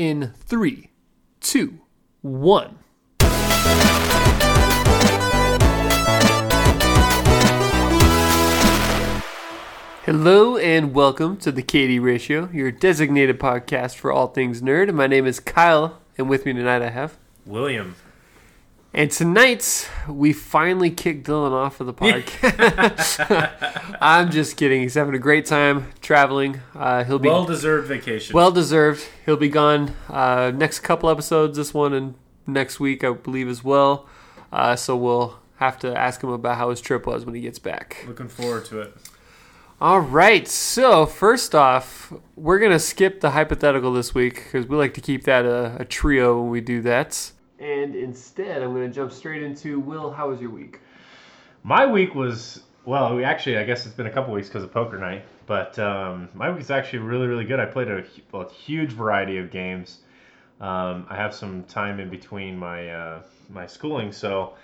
in three, two, one. Hello and welcome to the KD Ratio, your designated podcast for all things nerd. My name is Kyle, and with me tonight I have. William. And tonight we finally kicked Dylan off of the podcast. I'm just kidding. He's having a great time traveling. Uh, he'll be Well deserved vacation. well deserved. He'll be gone uh, next couple episodes, this one and next week, I believe, as well. Uh, so we'll have to ask him about how his trip was when he gets back. Looking forward to it. All right. So first off, we're gonna skip the hypothetical this week because we like to keep that a, a trio when we do that. And instead, I'm gonna jump straight into Will. How was your week? My week was well. We actually, I guess it's been a couple weeks because of poker night, but um, my week's actually really, really good. I played a, a huge variety of games. Um, I have some time in between my uh, my schooling, so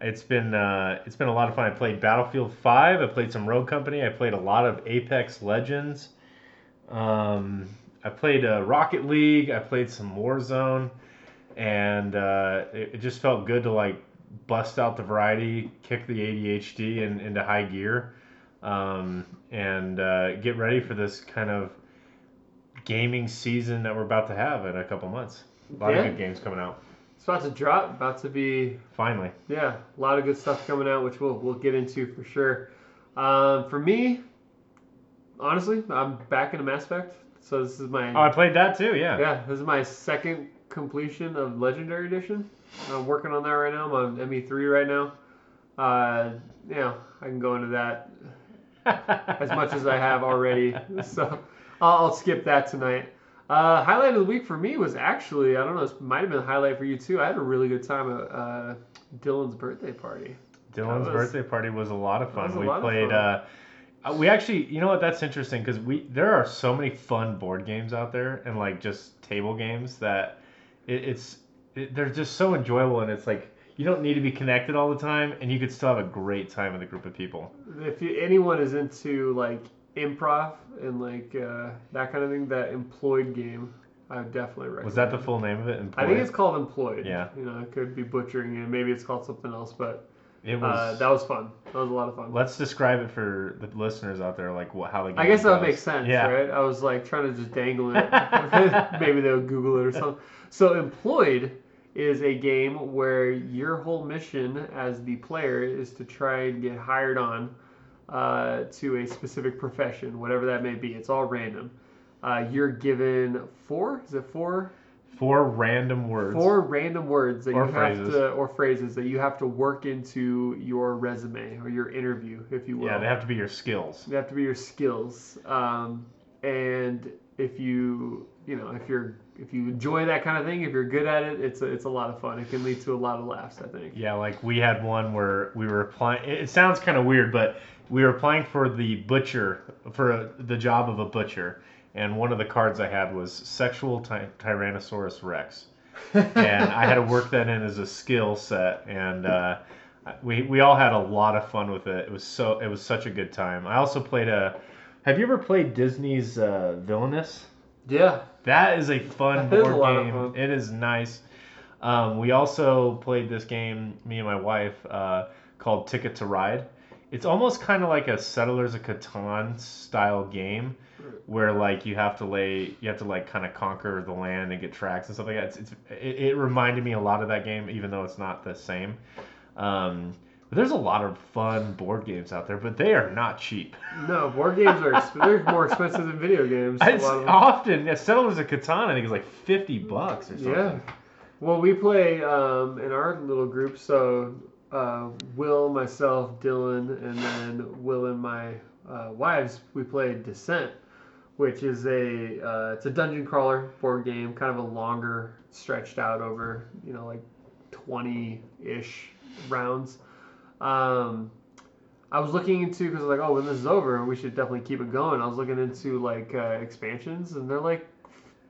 it's been uh, it's been a lot of fun. I played Battlefield Five. I played some Rogue Company. I played a lot of Apex Legends. Um, I played uh, Rocket League. I played some Warzone, and uh, it, it just felt good to like bust out the variety, kick the ADHD in, into high gear, um, and uh, get ready for this kind of gaming season that we're about to have in a couple months. A lot Yeah. of good games coming out. It's about to drop. About to be Finally, Yeah, a lot of good stuff coming out, which we'll we'll get into for sure. Um, for me, honestly, I'm back into Mass Effect, so this is my oh, I played that too. Yeah. yeah, this is my second completion of Legendary Edition. I'm working on that right now. I'm on ME3 right now. Uh, know, I can go into that as much as I have already, so I'll, I'll skip that tonight. Uh, highlight of the week for me was actually I don't know, this might have been a highlight for you too. I had a really good time at uh, Dylan's birthday party. Dylan's was- birthday party was a lot of fun. We played. fun. Uh, we actually, you know what? That's interesting because we there are so many fun board games out there and like just table games that it, it's it, they're just so enjoyable and it's like you don't need to be connected all the time and you could still have a great time with a group of people. If you, anyone is into like improv and like uh, that kind of thing, that employed game, I would definitely recommend. Was that the full name of it? I think it's called Employed. Yeah. You know, I could be butchering it. Maybe it's called something else, but It uh, was. that was fun. That was a lot of fun. let's describe it for the listeners out there, like what, how the game I guess that would goes. make sense, Yeah. right? I was like trying to just dangle it. Maybe they'll Google it or something. So, Employed is a game where your whole mission as the player is to try and get hired on uh, to a specific profession, whatever that may be. It's all random. Uh, you're given four, is it four? Four random words. Four random words that Or you phrases. have to, or phrases that you have to work into your resume or your interview, if you will. Yeah, they have to be your skills. They have to be your skills. Um, and if you, you know, if you're, if you enjoy that kind of thing, if you're good at it, it's a, it's a lot of fun. It can lead to a lot of laughs, I think. Yeah, like we had one where we were applying. It sounds kind of weird, but we were applying for the butcher for a, the job of a butcher, and one of the cards I had was sexual ty- Tyrannosaurus Rex, and I had to work that in as a skill set, and uh, we we all had a lot of fun with it. It was so it was such a good time. I also played a. Have you ever played Disney's uh, Villainous? Yeah. That is a fun That board game. fun. It is nice. Um, we also played this game, me and my wife, uh, called Ticket to Ride. It's almost kind of like a Settlers of Catan style game, where like you have to lay, you have to like kind of conquer the land and get tracks and stuff like that. It's, it's it, it reminded me a lot of that game, even though it's not the same. Um, but there's a lot of fun board games out there, but they are not cheap. No, board games are exp- they're more expensive than video games. a It's often yeah, Settlers of Catan. I think is like fifty bucks or something. Yeah. Well, we play um, in our little group. So uh, Will, myself, Dylan, and then Will and my uh, wives. We played Descent, which is a uh, it's a dungeon crawler board game, kind of a longer, stretched out over you know like twenty ish rounds. Um, I was looking into because like, oh, when this is over, we should definitely keep it going. I was looking into like uh, expansions, and they're like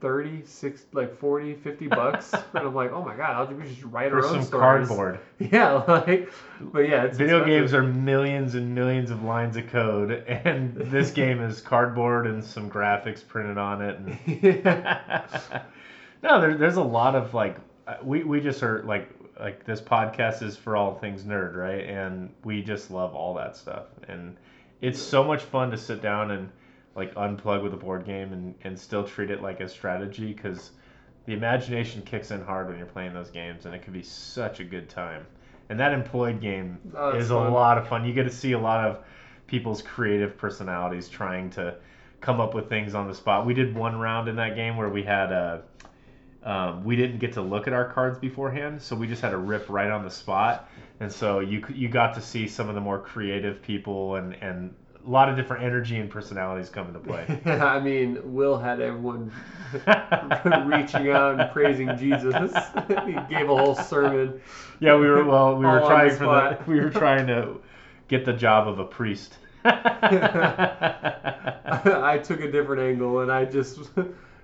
30, 60, like 40, 50 bucks. and I'm like, oh my god, I'll just, write For our own some stories. cardboard. Yeah, like, but yeah, it's Video expensive. games are millions and millions of lines of code, and this game is cardboard and some graphics printed on it. And... No, there, there's a lot of like uh, we we just are like like this podcast is for all things nerd, right? And we just love all that stuff, and it's so much fun to sit down and like unplug with a board game and and still treat it like a strategy because the imagination kicks in hard when you're playing those games, and it can be such a good time. And that employed game Oh, is fun. a lot of fun. You get to see a lot of people's creative personalities trying to come up with things on the spot. We did one round in that game where we had a. Um, we didn't get to look at our cards beforehand, so we just had to rip right on the spot. And so you you got to see some of the more creative people and, and a lot of different energy and personalities come into play. I mean, Will had everyone reaching out and praising Jesus. he gave a whole sermon. Yeah, we were well. We were trying the for the. We were trying to get the job of a priest. I took a different angle and I just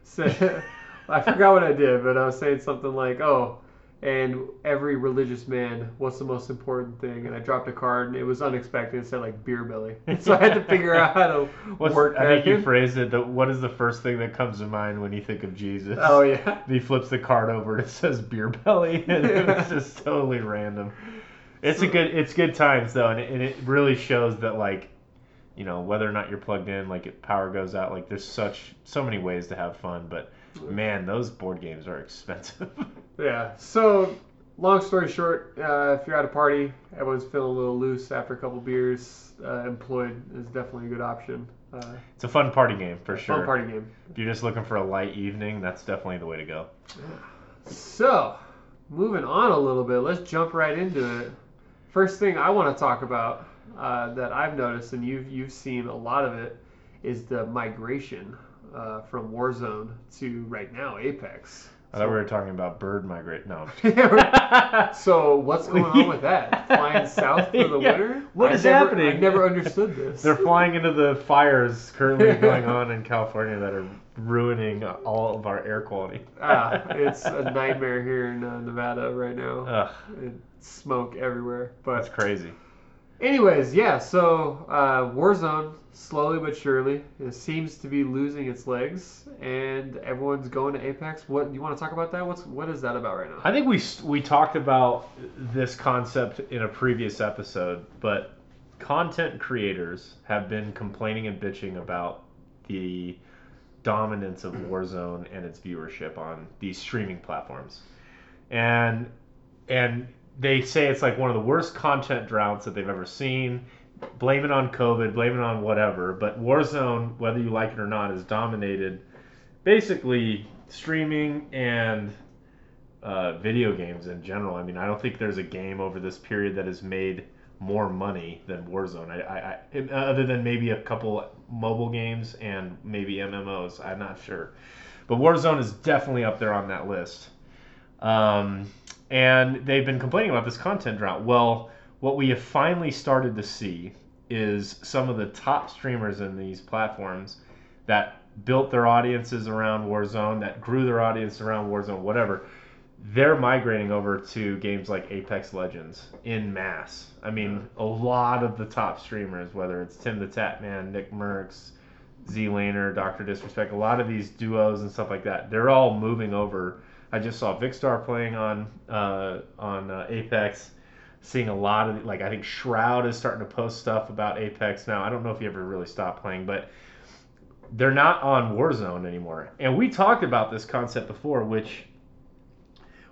said, I forgot what I did, but I was saying something like, oh, and every religious man, what's the most important thing? And I dropped a card and it was unexpected. It said like beer belly. So I had to figure out how to What's, work I think you phrased it. What is the first thing that comes to mind when you think of Jesus? Oh, yeah. And he flips the card over and it says beer belly, and it was just totally random. It's a good. It's good times though, and it, and it really shows that like, you know, whether or not you're plugged in, like if power goes out, like there's such so many ways to have fun. But man, those board games are expensive. Yeah. So, long story short, uh, if you're at a party, everyone's feeling a little loose after a couple beers, uh, employed is definitely a good option. Uh, it's a fun party game for Fun sure. party game. If you're just looking for a light evening, that's definitely the way to go. So, moving on a little bit, let's jump right into it. First thing I want to talk about uh, that I've noticed, and you've you've seen a lot of it, is the migration uh, from Warzone to right now Apex. I thought we were talking about bird migrate. No. so what's going on with that? Flying south for the Yeah. winter? What I is never- happening? I never understood this. They're flying into the fires currently going on in California that are ruining all of our air quality. ah, it's a nightmare here in uh, Nevada right now. Ugh, It's smoke everywhere. But that's crazy. Anyways, yeah, so uh, Warzone, slowly but surely, it seems to be losing its legs, and everyone's going to Apex. What do you want to talk about that? What's what is that about right now? I think we we talked about this concept in a previous episode, but content creators have been complaining and bitching about the dominance of Warzone and its viewership on these streaming platforms. And and they say it's like one of the worst content droughts that they've ever seen. Blame it on COVID, blame it on whatever, but Warzone, whether you like it or not, is dominated basically streaming and uh, video games in general. I mean, I don't think there's a game over this period that has made more money than Warzone. I, I, I other than maybe a couple mobile games and maybe MMOs. I'm not sure, but Warzone is definitely up there on that list. Um, and they've been complaining about this content drought. Well, what we have finally started to see is some of the top streamers in these platforms that built their audiences around Warzone, that grew their audience around Warzone, whatever, they're migrating over to games like Apex Legends in mass. I mean, a lot of the top streamers, whether it's Tim the Tatman, NICKMERCS, Z Laner, Doctor Disrespect, a lot of these duos and stuff like that, they're all moving over. I just saw Vikkstar playing on uh, on uh, Apex. Seeing a lot of like I think Shroud is starting to post stuff about Apex now. I don't know if he ever really stopped playing, but they're not on Warzone anymore. And we talked about this concept before, which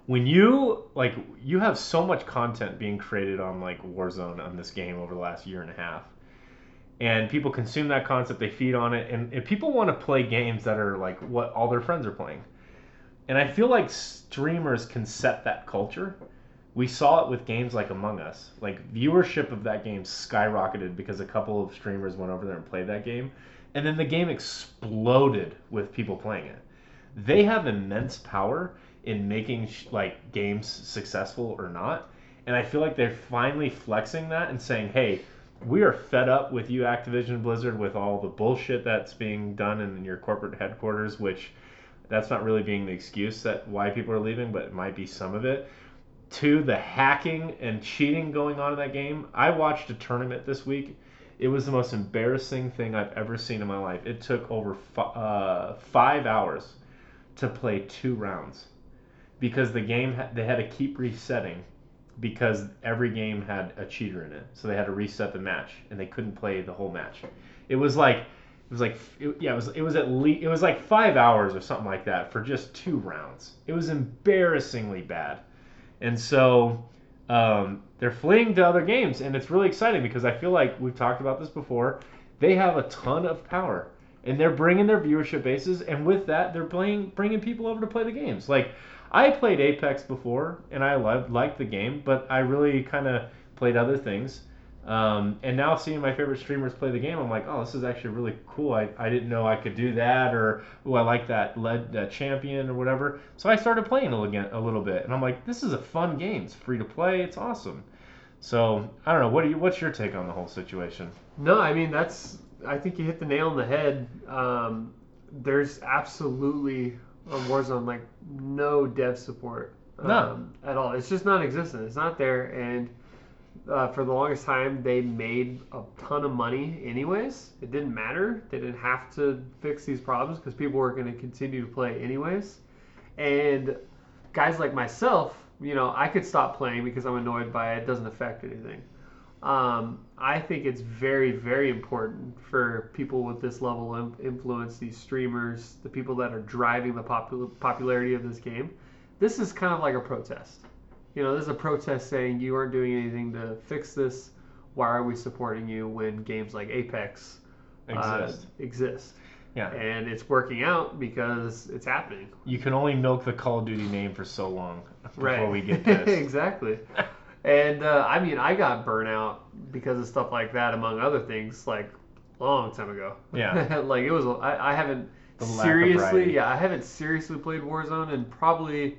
when you like you have so much content being created on like Warzone on this game over the last year and a half. And people consume that concept, they feed on it, and, and people want to play games that are like what all their friends are playing. And I feel like streamers can set that culture. We saw it with games like Among Us. Like viewership of that game skyrocketed because a couple of streamers went over there and played that game, and then the game exploded with people playing it. They have immense power in making like games successful or not, and I feel like they're finally flexing that and saying, "Hey, we are fed up with you, Activision Blizzard, with all the bullshit that's being done in your corporate headquarters, which." That's not really being the excuse that why people are leaving, but it might be some of it. Two, the hacking and cheating going on in that game. I watched a tournament this week. It was the most embarrassing thing I've ever seen in my life. It took over fi- uh, five hours to play two rounds because the game they had to keep resetting because every game had a cheater in it. So they had to reset the match and they couldn't play the whole match. It was like it was like it, yeah, it was it was at least it was like 5 hours or something like that for just two rounds. It was embarrassingly bad. And so um, they're fleeing to other games and it's really exciting because I feel like we've talked about this before. They have a ton of power and they're bringing their viewership bases and with that they're playing bringing people over to play the games. Like I played Apex before, and I loved liked the game, but I really kind of played other things. Um, and now seeing my favorite streamers play the game, I'm like, oh, this is actually really cool. I, I didn't know I could do that, or oh, I like that led that champion or whatever. So I started playing a little, a little bit, and I'm like, this is a fun game. It's free to play. It's awesome. So I don't know. What do you? What's your take on the whole situation? No, I mean that's. I think you hit the nail on the head. Um, there's absolutely on Warzone like no dev support um, No. at all. It's just non-existent. It's not there, and uh, for the longest time they made a ton of money anyways. It didn't matter. They didn't have to fix these problems because people were going to continue to play anyways. And guys like myself, you know, I could stop playing because I'm annoyed by it. It doesn't affect anything. Um, I think it's very, very important for people with this level of influence, these streamers, the people that are driving the popul- popularity of this game. This is kind of like a protest. You know, this is a protest saying you aren't doing anything to fix this. Why are we supporting you when games like Apex uh, Exist. exist? yeah. And it's working out because it's happening. You can only milk the Call of Duty name for so long before right. we get pissed. exactly. And uh, I mean, I got burnout because of stuff like that, among other things, like a long time ago. Yeah. like it was. I, I haven't The seriously. Yeah, I haven't seriously played Warzone in probably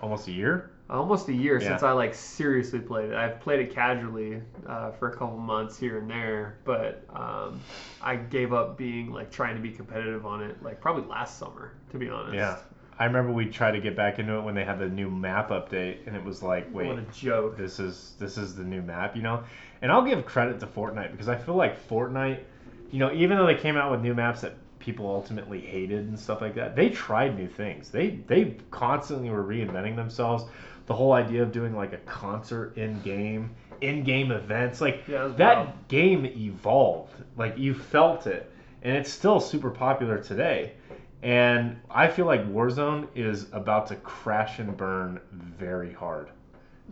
Almost a year. Almost a year Yeah. since I like seriously played it. I've played it casually uh, for a couple months here and there, but um, I gave up being like trying to be competitive on it like probably last summer, to be honest. Yeah. I remember we tried to get back into it when they had the new map update, and it was like, wait, What a joke. this is this is the new map, you know. And I'll give credit to Fortnite because I feel like Fortnite, you know, even though they came out with new maps that people ultimately hated and stuff like that, they tried new things. They they constantly were reinventing themselves. The whole idea of doing like a concert in game, in game events, like Yeah, that game evolved. Like you felt it, and it's still super popular today. And I feel like Warzone is about to crash and burn very hard.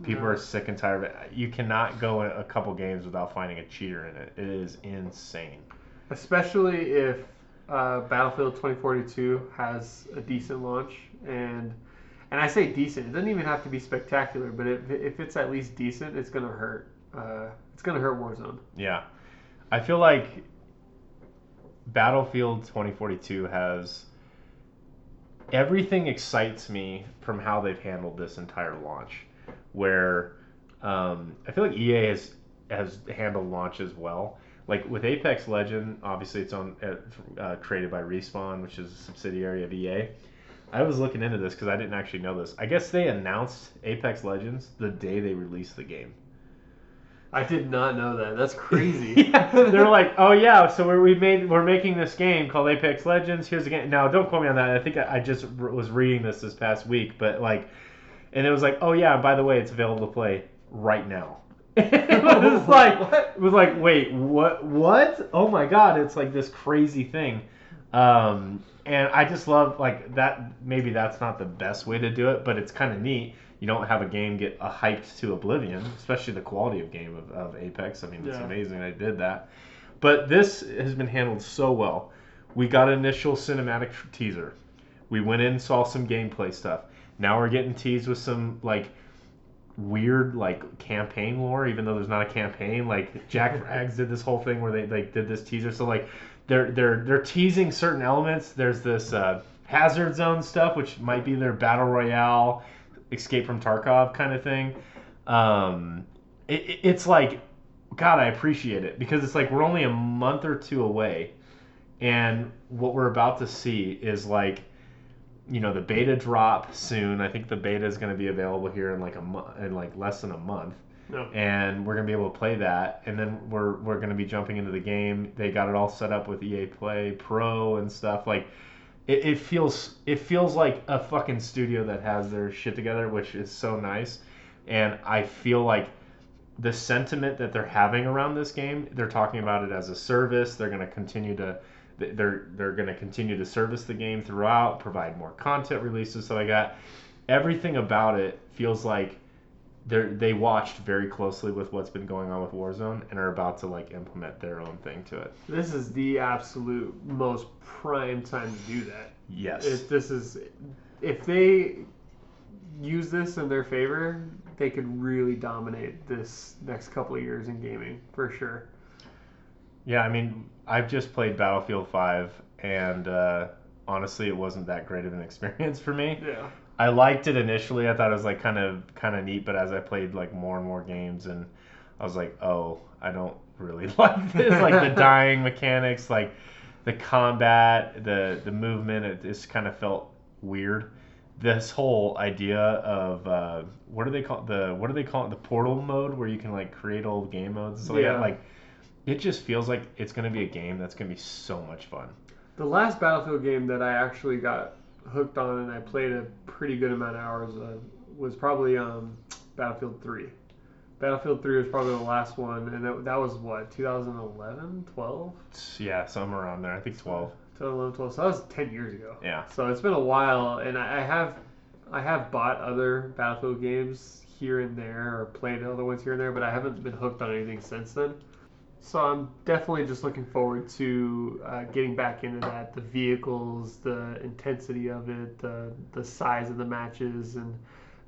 People Yeah. are sick and tired of it. You cannot go a couple games without finding a cheater in it. It is insane. especially if uh, Battlefield 2042 has a decent launch and and I say decent it doesn't even have to be spectacular but if, if it's at least decent it's gonna hurt uh, it's gonna hurt Warzone Yeah. I feel like Battlefield 2042 has everything excites me from how they've handled this entire launch. Where um, I feel like EA has has handled launches well. Like with Apex Legend, obviously it's on uh, uh, created by Respawn, which is a subsidiary of EA. I was looking into this because I didn't actually know this. I guess they announced Apex Legends the day they released the game. I did not know that that's crazy yeah, they're like, oh yeah, so we're, we made we're making this game called Apex Legends. Here's the game. Now, don't quote me on that. I think I, I just r- was reading this this past week, but like, and it was like, oh yeah, by the way, it's available to play right now. it was like, What? it was like, wait, what? What? Oh my god, it's like this crazy thing. Um, and I just love like that. Maybe that's not the best way to do it, but it's kind of neat. You don't have a game get a hyped to oblivion, especially the quality of game of, of Apex. I mean, it's Yeah. amazing they did that. But this has been handled so well. We got an initial cinematic teaser. We went in, saw some gameplay stuff. Now we're getting teased with some like weird like campaign lore, even though there's not a campaign. Like Jackfrags did this whole thing where they like did this teaser. So like they're they're they're teasing certain elements. There's this uh, hazard zone stuff, which might be their battle royale, escape from Tarkov kind of thing. Um, it, it- it's like, God, I appreciate it because it's like we're only a month or two away, and what we're about to see is like you know the beta drop soon. I think the beta is going to be available here in like a month, in like less than a month, no and we're to be able to play that. And then we're we're to be jumping into the game. They got it all set up with EA Play Pro and stuff. Like it, it feels it feels like a fucking studio that has their shit together, which is so nice. And I feel like the sentiment that they're having around this game, they're talking about it as a service. They're to continue to they're they're going to continue to service the game throughout, provide more content releases. So I got everything about it feels like they they watched very closely with what's been going on with Warzone and are about to like implement their own thing to it. This is the absolute most prime time to do that. Yes. If this is, if they use this in their favor, they could really dominate this next couple of years in gaming for sure. Yeah, I mean, I've just played Battlefield 5, and uh, honestly, it wasn't that great of an experience for me. Yeah. I liked it initially. I thought it was like kind of kind of neat, but as I played like more and more games, and I was like, oh, I don't really like this. like the dying mechanics, like the combat, the the movement. It just kind of felt weird. This whole idea of uh, what do they call the what do they call it the portal mode where you can like create old game modes stuff Yeah. that. Like it just feels like it's gonna be a game that's gonna be so much fun. The last Battlefield game that I actually got hooked on and I played a pretty good amount of hours of was probably um, Battlefield 3. Battlefield 3 was probably the last one, and that, that was what, 2011, 12? Yeah, somewhere around there. I think twelve. 2011, 12. So that was 10 years ago. Yeah. So it's been a while, and I I have I have bought other Battlefield games here and there, or played other ones here and there, but I haven't been hooked on anything since then. So I'm definitely just looking forward to uh, getting back into that. The vehicles, the intensity of it, the the size of the matches, and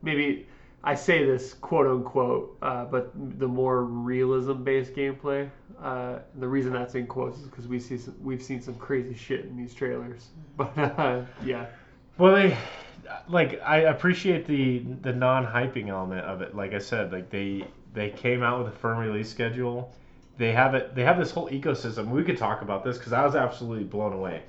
maybe I say this quote unquote, uh, but the more realism based gameplay. Uh, the reason that's in quotes is because we see some, we've seen some crazy shit in these trailers. But uh, yeah, Well, they like I appreciate the the non hyping element of it. Like I said, like they they came out with a firm release schedule. They have it. They have this whole ecosystem. We could talk about this because I was absolutely blown away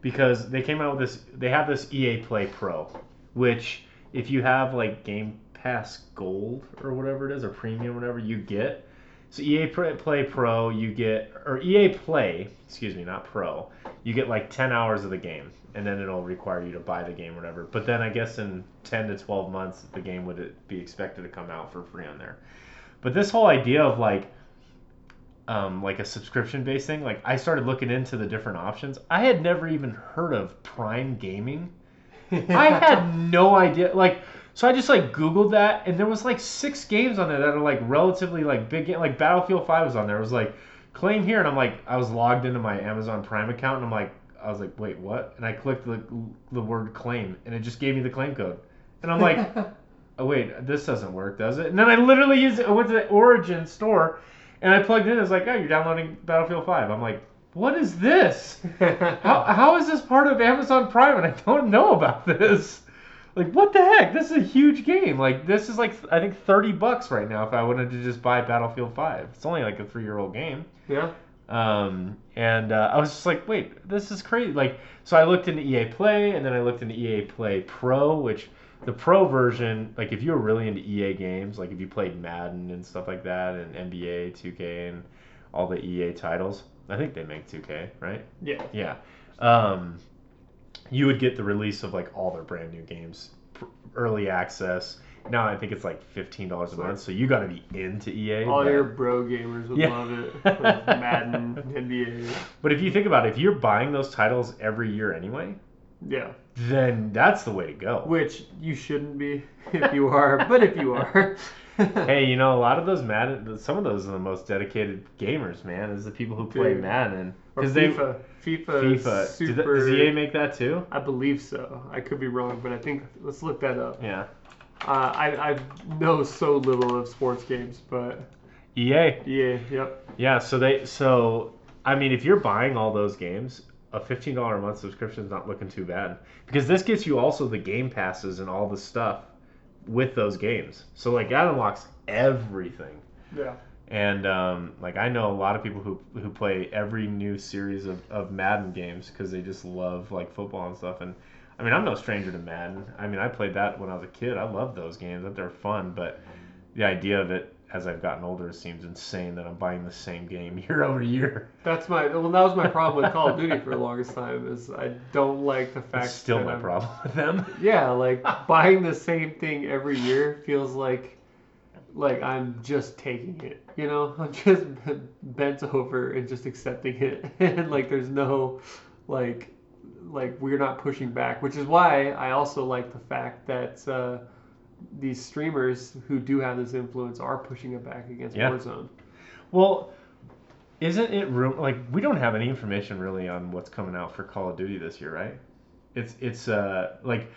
because they came out with this. They have this EA Play Pro, which if you have like Game Pass Gold or whatever it is or Premium, whatever you get. So EA Play Pro, you get or EA Play, excuse me, not Pro. You get like 10 hours of the game, and then it'll require you to buy the game or whatever. But then I guess in 10 to 12 months, the game would be expected to come out for free on there. But this whole idea of like, um, like a subscription based thing, like I started looking into the different options. I had never even heard of Prime Gaming. I had no idea. Like, so I just like Googled that, and there was like six games on there that are like relatively like big. Like Battlefield Five was on there. It was like claim here, and I'm like, I was logged into my Amazon Prime account, and I'm like, I was like, wait, what? And I clicked the the word claim, and it just gave me the claim code, and I'm like, oh wait, this doesn't work, does it? And then I literally used it. I went to the Origin store, and I plugged in. It's like, oh, you're downloading Battlefield Five. I'm like, what is this? How, how is this part of Amazon Prime and I don't know about this? Like, what the heck? This is a huge game. Like, this is like, I think 30 bucks right now if I wanted to just buy Battlefield 5. It's only like a three year old game. yeah. Um, and uh, I was just like, wait, this is crazy. Like, so I looked into EA Play and then I looked into EA Play Pro, which the Pro version, like, if you were really into EA games, like if you played Madden and stuff like that, and NBA, 2K, and all the EA titles, I think they make 2K, right? Yeah. Yeah. Um, you would get the release of like all their brand new games, early access. Now I think it's like fifteen dollars a month, so you got to be into EA. All but- your bro gamers would Yeah. love it. Madden, NBA. But if you think about it, if you're buying those titles every year anyway, Yeah. Then that's the way to go. Which you shouldn't be if you are, but if you are. hey, you know, a lot of those Madden, some of those are the most dedicated gamers, man. Is the people who play Dude. Madden Or because they FIFA. FIFA. FIFA. that- does EA make that too? I believe so. I could be wrong, but I think let's look that up. Yeah. Uh, I I know so little of sports games, but EA. yeah, yep. Yeah, so they so I mean if you're buying all those games, a fifteen dollar a month subscription is not looking too bad. Because this gets you also the game passes and all the stuff with those games. So like that unlocks everything. Yeah. And um, like I know a lot of people who who play every new series of, of Madden games because they just love like football and stuff. And I mean I'm no stranger to Madden. I mean I played that when I was a kid. I loved those games. That they're fun, but the idea of it as I've gotten older, it seems insane that I'm buying the same game year over year. That's my well. That was my problem with Call of Duty for the longest time. Is I don't like the fact. That's still my I'm- problem with them. Yeah, like buying the same thing every year feels like like I'm just taking it. You know, I'm just bent over and just accepting it, and like there's no like like we're not pushing back, which is why I also like the fact that uh, these streamers who do have this influence are pushing it back against Yeah. Warzone. Well, isn't it ru- like we don't have any information really on what's coming out for Call of Duty this year, right? It's it's uh like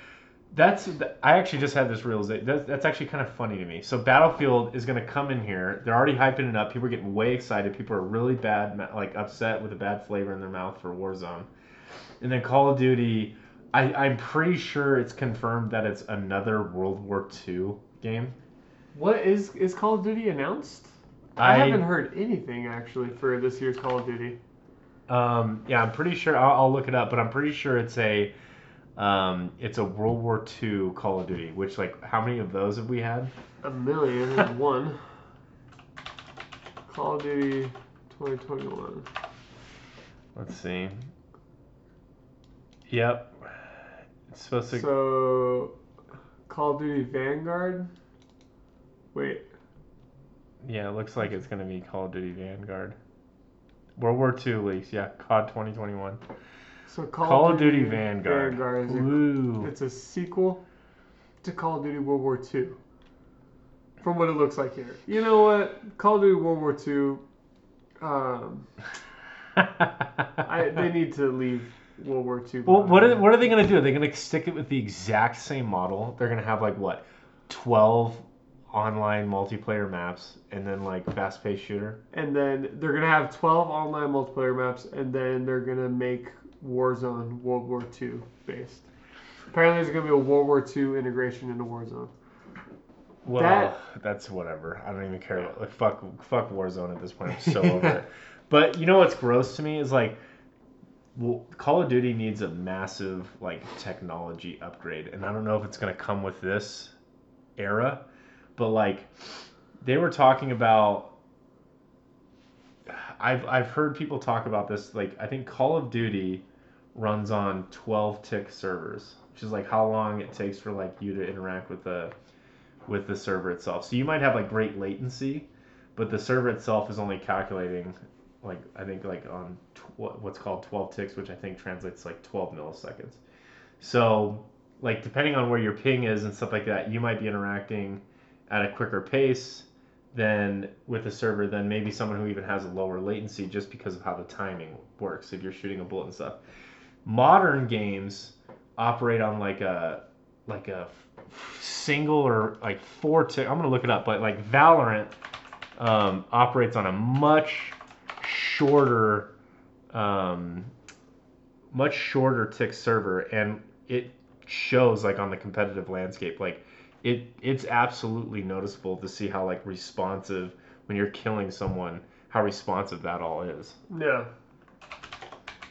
that's I actually just had this realization. That's, that's actually kind of funny to me. So Battlefield is going to come in here. They're already hyping it up. People are getting way excited. People are really bad, like upset with a bad flavor in their mouth for Warzone. And then Call of Duty, I, I'm pretty sure it's confirmed that it's another World War II game. What is is Call of Duty announced? I, haven't heard anything actually for this year's Call of Duty. Um, yeah, I'm pretty sure. I'll, I'll look it up, but I'm pretty sure it's a, um, it's a World War II Call of Duty. Which, like, how many of those have we had? A million and one. Call of Duty 2021. Let's see. Yep, it's supposed to. So, Call of Duty Vanguard. Wait, yeah, it looks like it's gonna be Call of Duty Vanguard. World War II leaks. Yeah, COD 2021. so Call, Call, of Duty, Vanguard. Vanguard is a, it's a sequel to Call of Duty World War II. From what it looks like here. You know what? Call of Duty World War II. Um, I, they need to leave World War II. Well, what are what are they gonna do? Are they gonna stick it with the exact same model? They're gonna have like what, twelve online multiplayer maps, and then like fast-paced shooter. and then they're gonna have 12 online multiplayer maps, and then they're gonna make Warzone World War II based. Apparently, there's gonna be a World War II integration into Warzone. Well, That- that's whatever. I don't even care. Like fuck, fuck Warzone at this point. I'm so over it. But you know what's gross to me is like, well, Call of Duty needs a massive like technology upgrade, and I don't know if it's gonna come with this era, but like, they were talking about. I've I've heard people talk about this. Like, I think Call of Duty runs on 12 tick servers, which is like how long it takes for like you to interact with the with the server itself. So you might have like great latency, but the server itself is only calculating like I think like on tw- what's called 12 ticks, which I think translates like 12 milliseconds. So like depending on where your ping is and stuff like that, you might be interacting at a quicker pace than with the server than maybe someone who even has a lower latency just because of how the timing works if you're shooting a bullet and stuff. Modern games operate on like a like a single or like four tick. I'm gonna look it up, but like Valorant um, operates on a much shorter, um, much shorter tick server, and it shows like on the competitive landscape. Like it, it's absolutely noticeable to see how like responsive when you're killing someone, how responsive that all is. Yeah.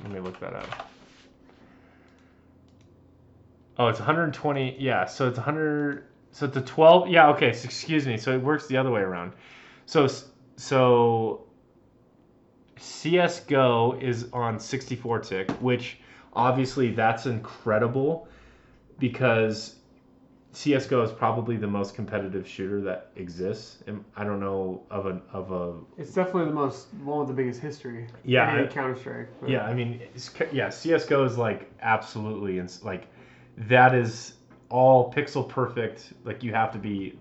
Let me look that up. Oh, it's 120. Yeah, so it's 100. So it's a 12. Yeah, okay. So excuse me. So it works the other way around. So so CS:GO is on 64 tick, which obviously that's incredible because CS:GO is probably the most competitive shooter that exists. And I don't know of an of a It's definitely the most one with the biggest history. Yeah, Counter Strike. Yeah, I mean, it's, yeah, CS:GO is like absolutely, and like that is all pixel perfect. Like you have to be,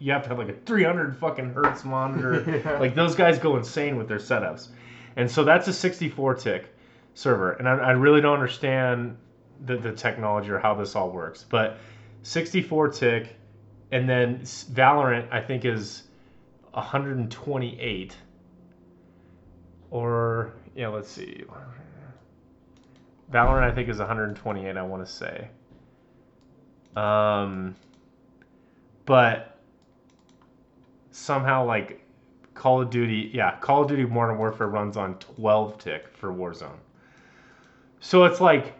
you have to have like a 300 fucking hertz monitor. Yeah. Like those guys go insane with their setups, and so that's a 64 tick server, and I, I really don't understand the the technology or how this all works, but 64 tick, and then Valorant I think is 128 or yeah, let's see. Valorant I think is 128. I want to say. Um, but somehow like Call of Duty, yeah, Call of Duty Modern Warfare runs on 12 tick for Warzone. So it's like,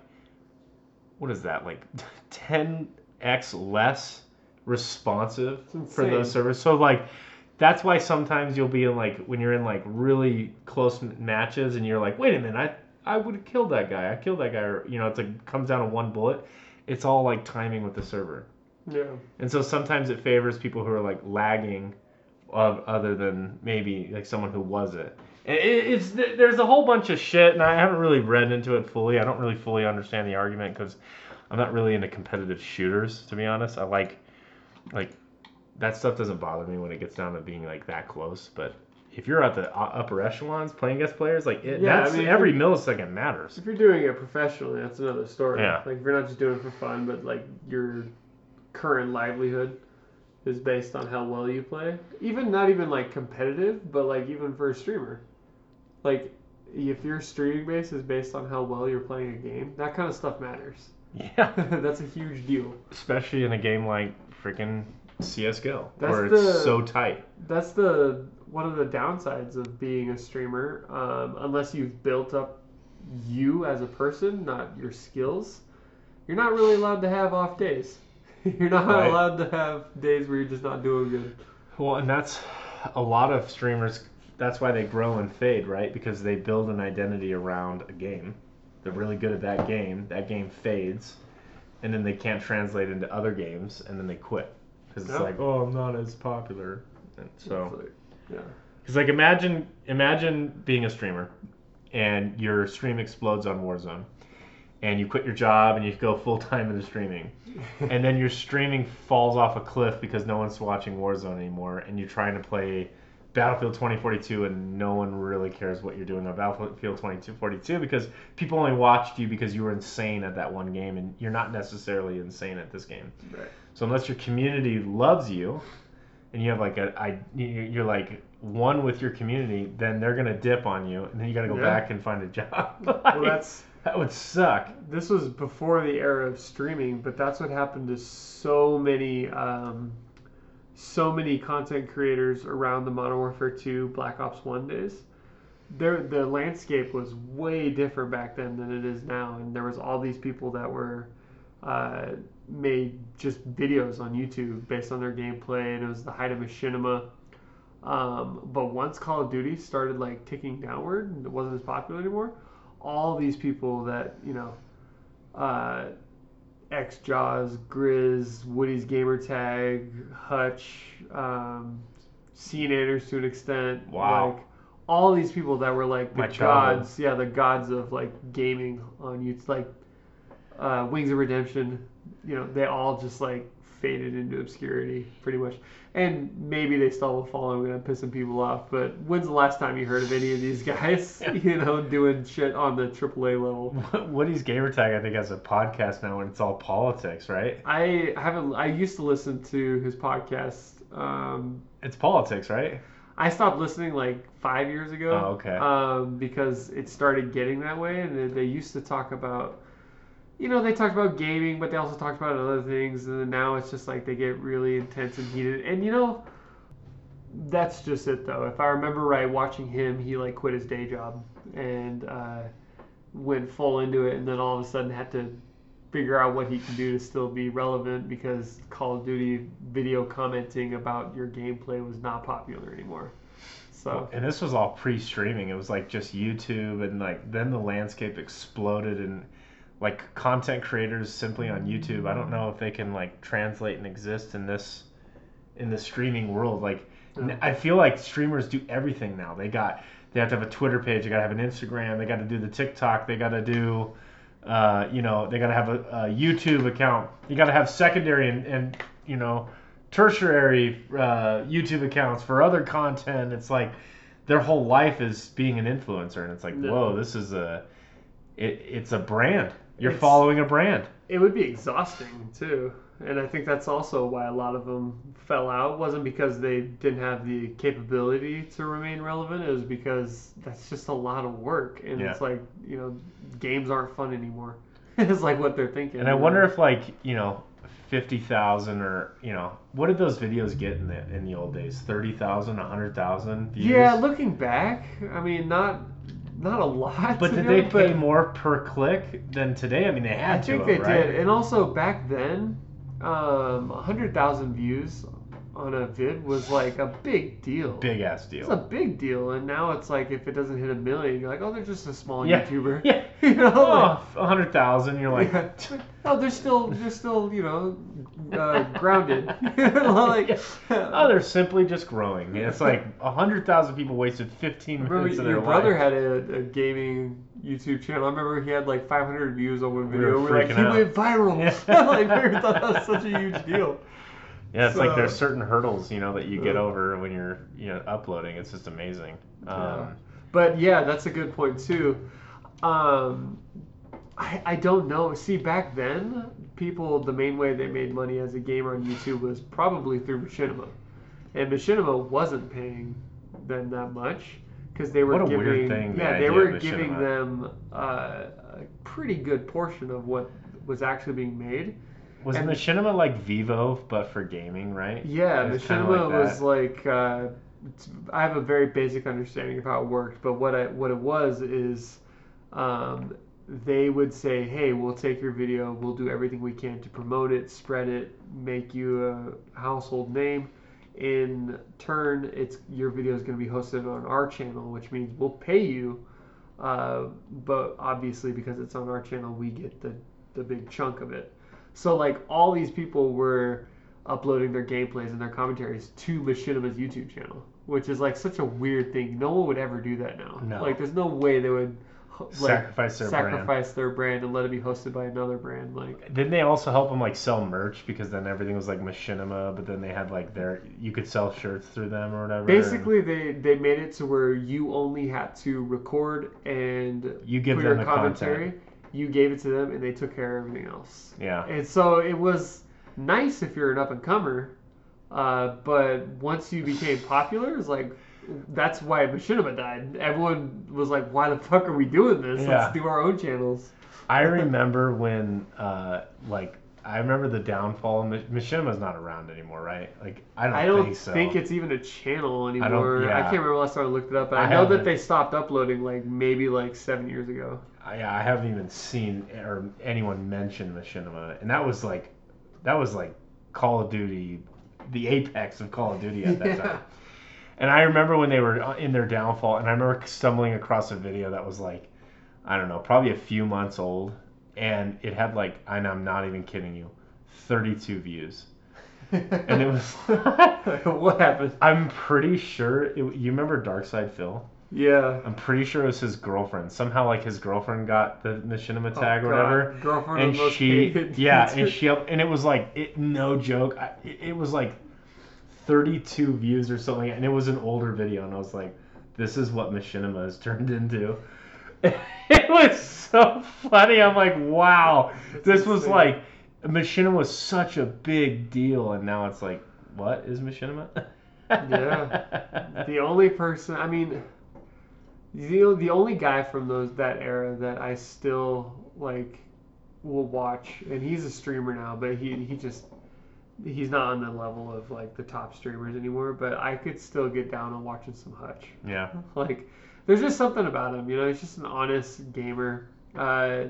what is that like, 10x less responsive for those servers? So like, that's why sometimes you'll be in like when you're in like really close m- matches and you're like, wait a minute, I I would have killed that guy. I killed that guy. Or, you know, it's like comes down to one bullet. It's all like timing with the server. Yeah. And so sometimes it favors people who are like lagging, of other than maybe like someone who wasn't. It, it's there's a whole bunch of shit, and I haven't really read into it fully. I don't really fully understand the argument because I'm not really into competitive shooters, to be honest. I like like that stuff doesn't bother me when it gets down to being like that close, but. If you're at the upper echelons playing against players, like it, Yeah, I that's mean, every millisecond matters. If you're doing it professionally, that's another story. Yeah. Like if you're not just doing it for fun, but like your current livelihood is based on how well you play. Even not even like competitive, but like even for a streamer. Like if your streaming base is based on how well you're playing a game, that kind of stuff matters. Yeah. that's a huge deal. especially in a game like freaking CS:GO, That's where it's so tight. That's the one of the downsides of being a streamer. Um, unless you've built up you as a person, not your skills, you're not really allowed to have off days. you're not Right. allowed to have days where you're just not doing good. Well, and that's a lot of streamers. That's why they grow and fade, right? Because they build an identity around a game. They're really good at that game. That game fades, and then they can't translate into other games, and then they quit because it's Yeah. like, oh, I'm not as popular. And so, like- yeah. because like imagine imagine being a streamer, and your stream explodes on Warzone, and you quit your job and you go full time into streaming, and then your streaming falls off a cliff because no one's watching Warzone anymore, and you're trying to play Battlefield 2042, and no one really cares what you're doing on Battlefield 2042 because people only watched you because you were insane at that one game, and you're not necessarily insane at this game. Right. So unless your community loves you, and you have like a, I, you- you're like one with your community, then they're gonna dip on you, and then you gotta go Yeah. back and find a job. Well, that's that would suck. this was before the era of streaming, but that's what happened to so many, um, so many content creators around the Modern Warfare 2 Black Ops 1 days. There, the landscape was way different back then than it is now, and there was all these people that were uh, made just videos on YouTube based on their gameplay, and it was the height of machinima. Um, but once Call of Duty started like ticking downward and it wasn't as popular anymore, all these people that you know, uh, XJawz, Grizz, Woody's Gamer Tag, Hutch, um, SeaNanners to an extent, Wow. like all these people that were like the My childhood. gods, yeah, the gods of like gaming on YouTube, like uh, Wings of Redemption, you know, they all just like faded into obscurity pretty much. And maybe they still have a following and I'm pissing people off, but when's the last time you heard of any of these guys, you know, doing shit on the AAA level? Woody's Gamertag, I think, has a podcast now, and it's all politics, right? I haven't, I used to listen to his podcast. Um, It's politics, right? I stopped listening like five years ago. Oh, okay. Um, because it started getting that way, and they used to talk about, you know, they talked about gaming, but they also talked about other things, and now it's just like they get really intense and heated. And you know, that's just it though. If I remember right, watching him, he like quit his day job and uh, went full into it, and then all of a sudden had to figure out what he can do to still be relevant because Call of Duty video commenting about your gameplay was not popular anymore. So And this was all pre-streaming. It was like just YouTube, and like then the landscape exploded, and like content creators simply on YouTube. I don't know if they can like translate and exist in this in the streaming world. Like Yeah. I feel like streamers do everything now. They got they have to have a Twitter page. They got to have an Instagram. They got to do the TikTok. They got to do. Uh, you know, they got to have a, a YouTube account. You got to have secondary and, and you know, tertiary uh, YouTube accounts for other content. It's like their whole life is being an influencer, and it's like, No. whoa, this is a, it, it's a brand. You're It's- following a brand. it would be exhausting too and i think that's also why a lot of them fell out wasn't because they didn't have the capability to remain relevant it was because that's just a lot of work and Yeah. it's like you know games aren't fun anymore it's like what they're thinking And I wonder if like you know, fifty thousand or you know, what did those videos get in the in the old days? Thirty thousand, a hundred thousand views. yeah looking back i mean not not a lot But did they pay more per click than today? I mean, they had i to. think have, they right? did and also back then um 100000 views on a vid was like a big deal. Big ass deal. It's a big deal, and now it's like if it doesn't hit a million, you're like, oh, they're just a small Yeah. YouTuber. Yeah. you know, Oh, a hundred thousand. You're like, like, yeah. oh, they're still, they're still, you know, uh, grounded. like, oh, they're simply just growing. It's like a hundred thousand people wasted 15 Remember, minutes of your their brother had a, a gaming YouTube channel. I remember he had like 500 views on one We video. were We were like, freaking he out. went viral. Yeah. like, we thought that was such a huge deal. Yeah, it's like there's certain hurdles, you know, that you get over when you're, you know, uploading. It's just amazing. Yeah. Um, But yeah, that's a good point too. Um, I, I don't know. See, back then, people the main way they made money as a gamer on YouTube was probably through Machinima, and Machinima wasn't paying them that much because they were giving thing, the yeah they were giving them uh, a pretty good portion of what was actually being made. Was And- Machinima like Vevo, but for gaming, right? Yeah, Machinima like was like uh, I have a very basic understanding of how it worked, but what I what it was is um, they would say, "Hey, we'll take your video, we'll do everything we can to promote it, spread it, make you a household name. In turn, it's your video is going to be hosted on our channel, which means we'll pay you." Uh, but obviously, because it's on our channel, we get the the big chunk of it. So like all these people were uploading their gameplays and their commentaries to Machinima's YouTube channel, which is like such a weird thing. No one would ever do that now. No. Like there's no way they would like, Sacrifice their brand. sacrifice their brand and let it be hosted by another brand. Like Didn't they also help them like sell merch because then everything was like Machinima, but then they had like their you could sell shirts through them or whatever. basically, they they made it to where you only had to record and you give them your the commentary. content. You gave it to them, and they took care of everything else. Yeah. And so it was nice if you're an up and comer, uh, but once you became popular, it's like that's why Machinima died. Everyone was like, "Why the fuck are we doing this? Yeah. Let's do our own channels." I remember when, uh, like, I remember the downfall. Ma- Machinima's not around anymore, right? Like, I don't, I don't think so. it's even a channel anymore. I, yeah. can't remember last time I looked it up, but I, I know that haven't. they stopped uploading like maybe like seven years ago. I, I haven't even seen or anyone mention Machinima, and that was like, that was like Call of Duty, the apex of Call of Duty at that Yeah. time. And I remember when they were uh, in their downfall, and I remember stumbling across a video that was like, I don't know, probably a few months old, and it had like, and I'm not even kidding you, 32 views, and it was. what happened? I'm pretty sure it, you remember Darkside Phil. Yeah. I'm pretty sure it was his girlfriend. Somehow, like his girlfriend got the machinima oh, tag Oh, or God. whatever, Girlfriend and of she, yeah, and she, and it was like, it, no joke, I, it, it was like 32 views or something, and it was an older video, and I was like, this is what machinima has turned into. it was so funny. I'm like, wow, this was like, machinima was such a big deal, and now it's like, what is machinima? Yeah. the only person I mean the, the only guy from those that era that I still like will watch and he's a streamer now but he he just he's not on the level of like the top streamers anymore but I could still get down on watching some Hutch. Yeah. like there's just something about him you know he's just an honest gamer. Uh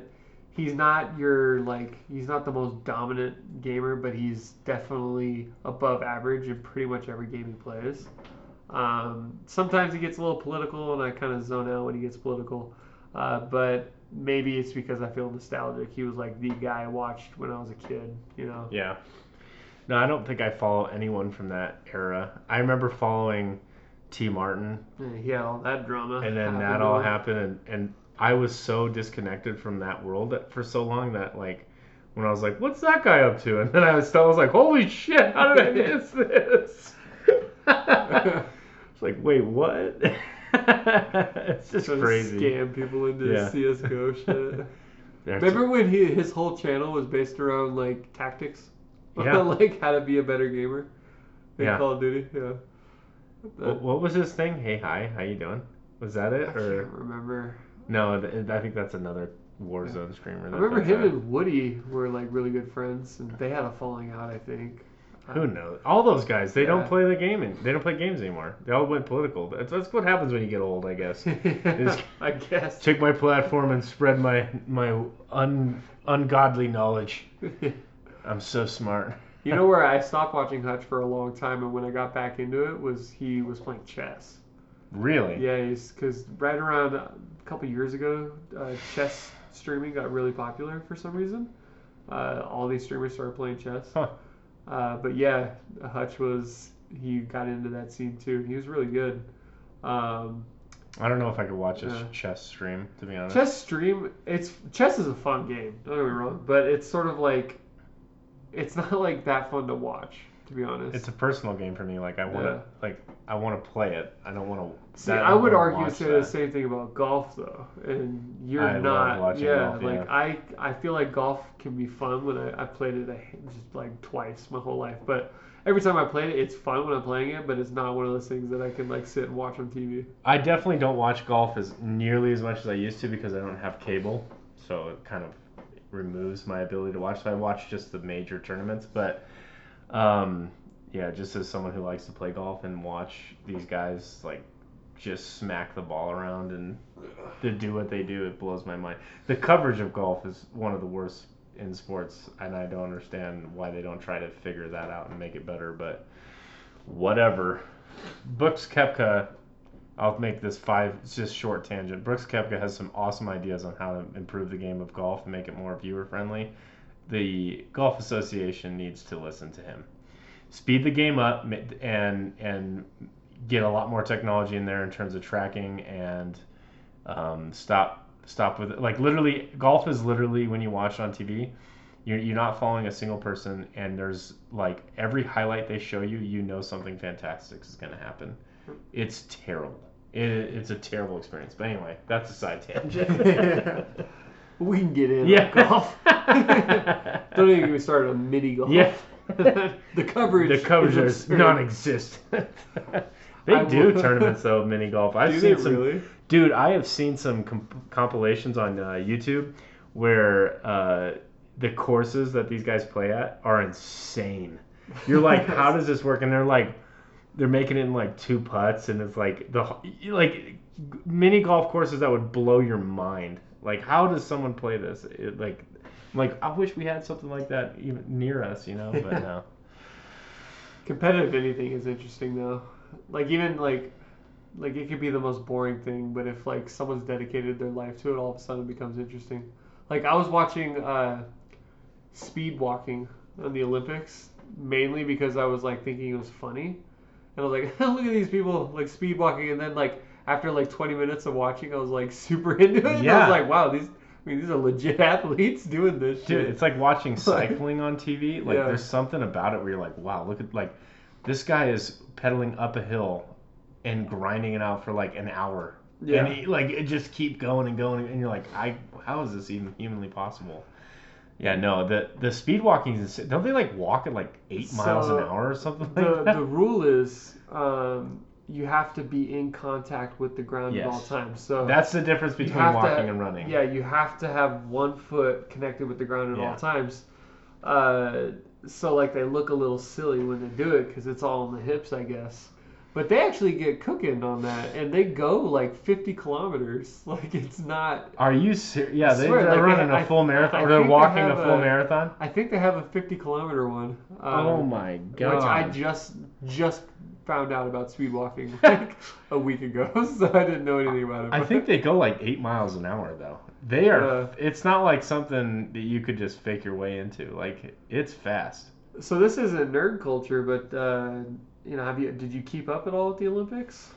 he's not your like he's not the most dominant gamer but he's definitely above average in pretty much every game he plays um, sometimes he gets a little political and i kind of zone out when he gets political uh, but maybe it's because i feel nostalgic he was like the guy i watched when i was a kid you know Yeah. No, I don't think I follow anyone from that era. I remember following T. Martin, Yeah, he had all that drama and then happen that all happened, and, and I was so disconnected from that world that for so long that like when I was like, "What's that guy up to?" and then I was, I was like, "Holy shit! How did I miss this?" it's like, wait, what? it's just Trying to crazy. scam people into Yeah. csgo shit Remember when he his whole channel was based around like tactics? Yeah. like how to be a better gamer in Yeah. Call of Duty? Yeah. What, what was his thing? Hey, hi, how you doing? Was that it I or can't remember. no? th- I think that's another Warzone streamer. I that remember him and Woody were like really good friends, and they had a falling out. I think. Who knows? All those guys, they Yeah. don't play the game. And, they don't play games anymore. They all went political. That's, that's what happens when you get old, I guess. I guess. Take my platform and spread my my un, ungodly knowledge. I'm so smart. You know where I stopped watching Hutch for a long time, and when I got back into it, was he was playing chess. Really? Yeah, because right around a couple years ago, uh, chess streaming got really popular for some reason. Uh, all these streamers started playing chess. Huh. Uh, but yeah, Hutch was he got into that scene too. He was really good. Um, I don't know if I could watch a chess stream to be honest. chess stream, it's chess is a fun game. Don't get me wrong, but it's sort of like it's not like that fun to watch. To be honest, It's a personal game for me. Like I want to, Yeah. like I want to play it. I don't want to. See, I would argue say the same thing about golf though, and you're I not. watching yeah, golf, like yeah. I, I feel like golf can be fun when I, I played it just like twice my whole life, but every time I played it, it's fun when I'm playing it, but it's not one of those things that I can like sit and watch on TV. I definitely don't watch golf as nearly as much as I used to because I don't have cable, so it kind of removes my ability to watch. So I watch just the major tournaments, but um, yeah, just as someone who likes to play golf and watch these guys like just smack the ball around and to do what they do, it blows my mind. The coverage of golf is one of the worst in sports, and I don't understand why they don't try to figure that out and make it better. But whatever. Brooks Koepka, I'll make this five just short tangent. Brooks Koepka has some awesome ideas on how to improve the game of golf and make it more viewer friendly. The Golf Association needs to listen to him. Speed the game up and and get a lot more technology in there in terms of tracking and um, stop stop with it. Like literally, golf is literally when you watch it on TV, you're, you're not following a single person, and there's like every highlight they show you, you know something fantastic is going to happen. It's terrible. It, it's a terrible experience. But anyway, that's a side tangent. we can get in Yeah. golf. Don't even get me started on mini golf. Yeah. the coverage. the coverage is is non-existent. they I do will- tournaments though, mini golf. I've Do seen some. really? Dude, I have seen some comp- compilations on uh, YouTube where uh, the courses that these guys play at are insane. You're like, how does this work? And they're like, they're making it in like two putts, and it's like the like mini golf courses that would blow your mind. Like, how does someone play this? It, like, like I wish we had something like that even near us, you know. But no. Competitive anything is interesting though. Like even like like it could be the most boring thing, but if like someone's dedicated their life to it, all of a sudden it becomes interesting. Like I was watching uh, speed walking on the Olympics mainly because I was like thinking it was funny, and I was like, look at these people like speed walking, and then like after like 20 minutes of watching, I was like super into it. And I was like, wow, these I mean these are legit athletes doing this Dude, shit. it's like watching cycling on TV. Like Yeah. there's something about it where you're like, wow, look at like this guy is pedaling up a hill and grinding it out for like an hour. Yeah. And he, like it just keep going and going and you're like, I how is this even humanly possible? Yeah, no, the the speed walking is insane. don't they like walk at like eight miles an hour or something the that? the rule is um, you have to be in contact with the ground at all times. So That's the difference you between have to- walking and running. Yeah, you have to have one foot connected with the ground at Yeah. all times. Uh, so like they look a little silly when they do it because it's all in the hips, I guess. But they actually get cooking on that, and they go like 50 kilometers. Like it's not. Are you serious? Yeah, they, they're like, running ha- a full I- marathon. I or they're think they walking a full a- marathon. I think they have a 50 kilometer one. Um, oh my god! Which I just just found out about speed walking like a week ago, so I didn't know anything about it. I but- think they go like eight miles an hour though. They are. Yeah. It's not like something that you could just fake your way into. Like it's fast. so. This isn't nerd culture, but uh, you know, have you did you keep up at all with the Olympics?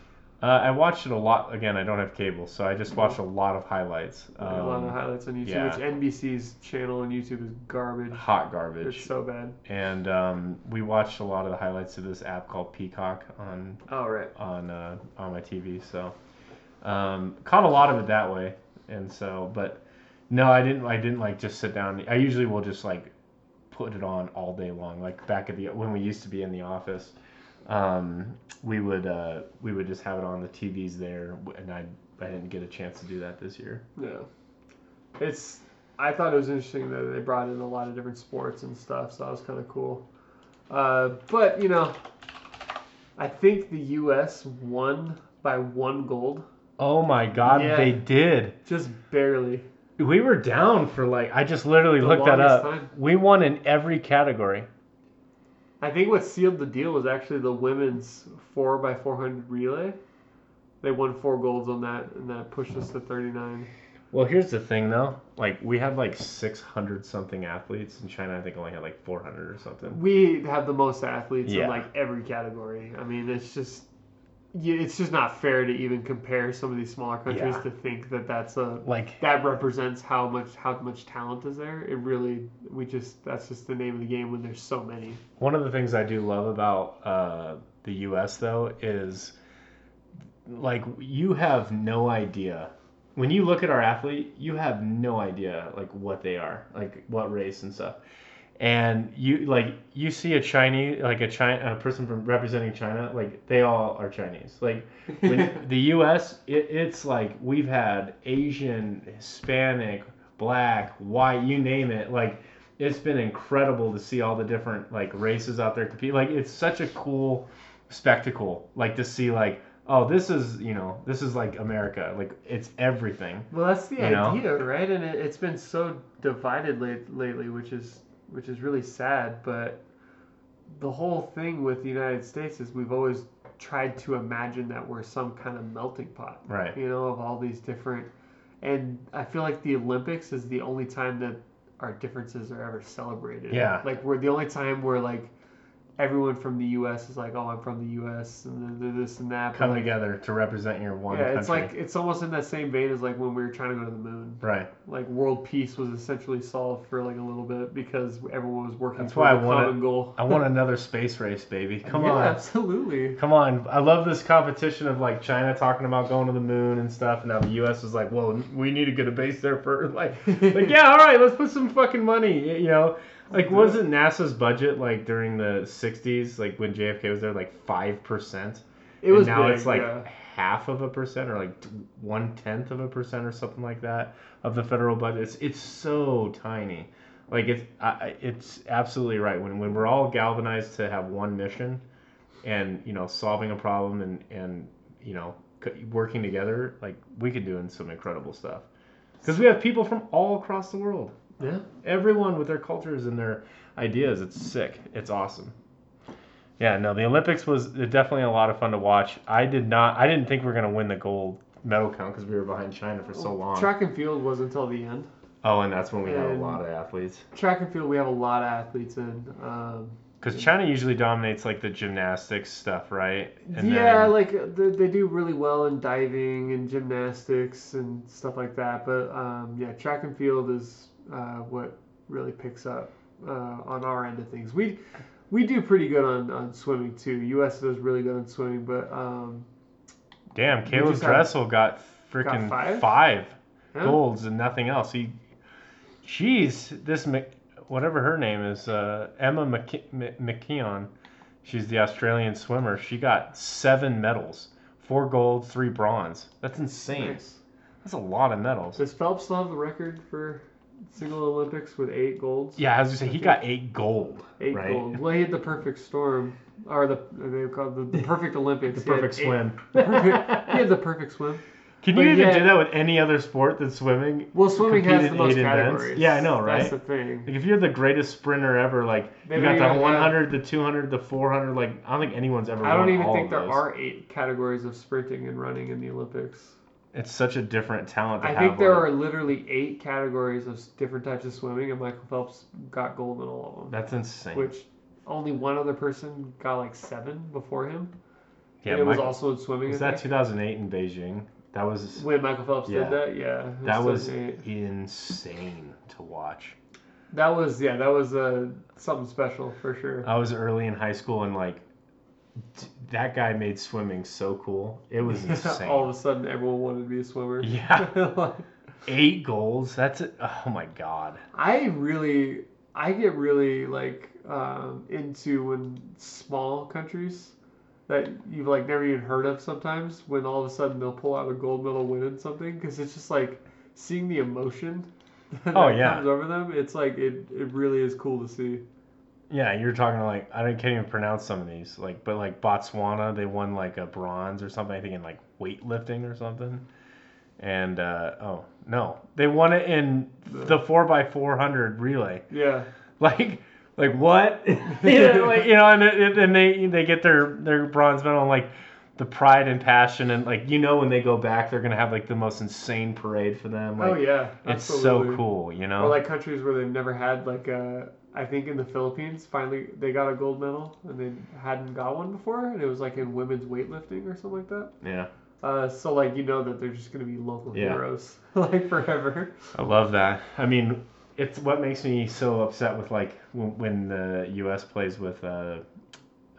Uh, I watched it a lot. Again, I don't have cable, so I just watched a lot of highlights. a lot of Um, highlights on YouTube, yeah. which NBC's channel on YouTube is garbage. hot garbage. It's so bad. And um, we watched a lot of the highlights of this app called Peacock on Oh right. on uh, on my TV. So um, caught a lot of it that way. And so, but no, I didn't. I didn't like just sit down. I usually will just like put it on all day long. Like back at the when we used to be in the office, um, we would uh, we would just have it on the TVs there, and I I didn't get a chance to do that this year. Yeah. It's. I thought it was interesting that they brought in a lot of different sports and stuff, so that was kind of cool. Uh, but you know, I think the U.S. won by one gold, Oh my God, Yeah. they did. just barely. We were down for like I just literally The looked that up. time. We won in every category. I think what sealed the deal was actually the women's four by four hundred relay. They won four golds on that, and that pushed us to thirty nine. Well, here's the thing though. Like we had like 600 something athletes, and China I think only had like 400 or something. We have the most athletes Yeah. in like every category. I mean, it's just. Yeah, It's just not fair to even compare some of these smaller countries Yeah. to think that that's a Like that represents how much how much talent is there. It really we just that's just the name of the game when there's so many. one of the things I do love about uh, the U.S. though is like you have no idea when you look at our athlete, you have no idea like what they are, like what race and stuff. And you like you see a Chinese like a China a person from representing China, like they all are Chinese. Like when the U.S. It, it's like we've had Asian, Hispanic, black, white, you name it. Like it's been incredible to see all the different like races out there compete. Like it's such a cool spectacle. Like to see like oh this is you know this is like America. Like it's everything. Well, that's the You know? idea, right? And it, it's been so divided late, lately, which is which is really sad. But the whole thing with the United States is we've always tried to imagine that we're some kind of melting pot, Right. you know, of all these different. And I feel like the Olympics is the only time that our differences are ever celebrated. Yeah. Like we're the only time where like everyone from the U.S. is like, oh, I'm from the U.S. and this and that. Come together to represent your one yeah, country. it's like it's almost in that same vein as like when we were trying to go to the moon. right. Like world peace was essentially solved for like a little bit because everyone was working That's why I wanna- common goal. I want another space race, baby. Come yeah, on. absolutely. Come on. I love this competition of like China talking about going to the moon and stuff, and now the U.S. is like, well, we need to get a base there for like, like yeah, all right, let's put some fucking money. You know, like wasn't NASA's budget like during the '60s, like when JFK was there, like five percent? It was now big, it's like yeah. half of a percent or like one tenth of a percent or something like that of the federal budget. It's, it's so tiny. Like it's I- it's absolutely right. When when we're all galvanized to have one mission, and you know solving a problem and and you know working together, like we could do some incredible stuff. Because we have people from all across the world. Yeah. Everyone with their cultures and their ideas. It's sick. It's awesome. Yeah, no, the Olympics was definitely a lot of fun to watch. I did not. I didn't think we were gonna win the gold medal count because we were behind China for so long. Track and field was until the end. oh, and that's when we had a lot of athletes. Track and field, we have a lot of athletes in. Um, Because China usually dominates like the gymnastics stuff, right? yeah, then- like they, they do really well in diving and gymnastics and stuff like that. But um, yeah, track and field is uh, what really picks up uh, on our end of things. We we do pretty good on, on swimming too. U.S. does really good on swimming, but um, damn, Caeleb Dressel got freaking five? five yeah. golds and nothing else. He, jeez, this Mc, whatever her name is, uh, Emma McKeon. She's the Australian swimmer. She got seven medals, four gold, three bronze. That's insane. Nice. That's a lot of medals. Does Phelps still have the record for single Olympics with eight golds? Yeah, I was gonna say he got eight gold. Eight right? gold. Well, he had the perfect storm, or the they call the, the perfect Olympics. The perfect eight- swim. the perfect- he had the perfect swim. Can But you even yeah. do that with any other sport than swimming? Well, swimming has Competed the most eight events? categories. Yeah, I know, right? That's the thing. Like if you're the greatest sprinter ever, like They you got the even 100, the 200, the 400. Like I don't think anyone's ever. I don't won even all think there those. are eight categories of sprinting and running in the Olympics. It's such a different talent. To I think there like- are literally eight categories of different types of swimming, and Michael Phelps got gold in all of them. That's insane. Which only one other person got like seven before him. yeah, and it was also in swimming. was that think. 2008 in Beijing? That was when Michael Phelps Yeah. did that? Yeah. that was insane to watch. That was yeah, that was uh, something special for sure. I was early in high school and like that guy made swimming so cool. It was insane. All of a sudden, everyone wanted to be a swimmer. Yeah. Eight goals. That's it. Oh my god. I really, I get really like um, into when small countries that you've like never even heard of sometimes when all of a sudden they'll pull out a gold medal win in something because it's just like seeing the emotion that Oh, yeah. comes over them. It's like it, it really is cool to see. Yeah, you're talking like I don't- can't even pronounce some of these. Like, but like Botswana, they won like a bronze or something. I think in like weightlifting or something. And uh, oh no, they won it in the four x four hundred relay. Yeah, Like like what? you know, like, you know, and, and they they get their their bronze medal and like the pride and passion and like you know when they go back they're gonna have like the most insane parade for them. Like, oh yeah, it's so cool, you know. Or like countries where they've never had like a. I think in the Philippines, finally they got a gold medal and they hadn't got one before, and it was like in women's weightlifting or something like that. yeah, Uh, so like you know that they're just gonna be local Yeah. heroes like forever. I love that. I mean, it's what makes me so upset with like when, when the U.S. plays with uh,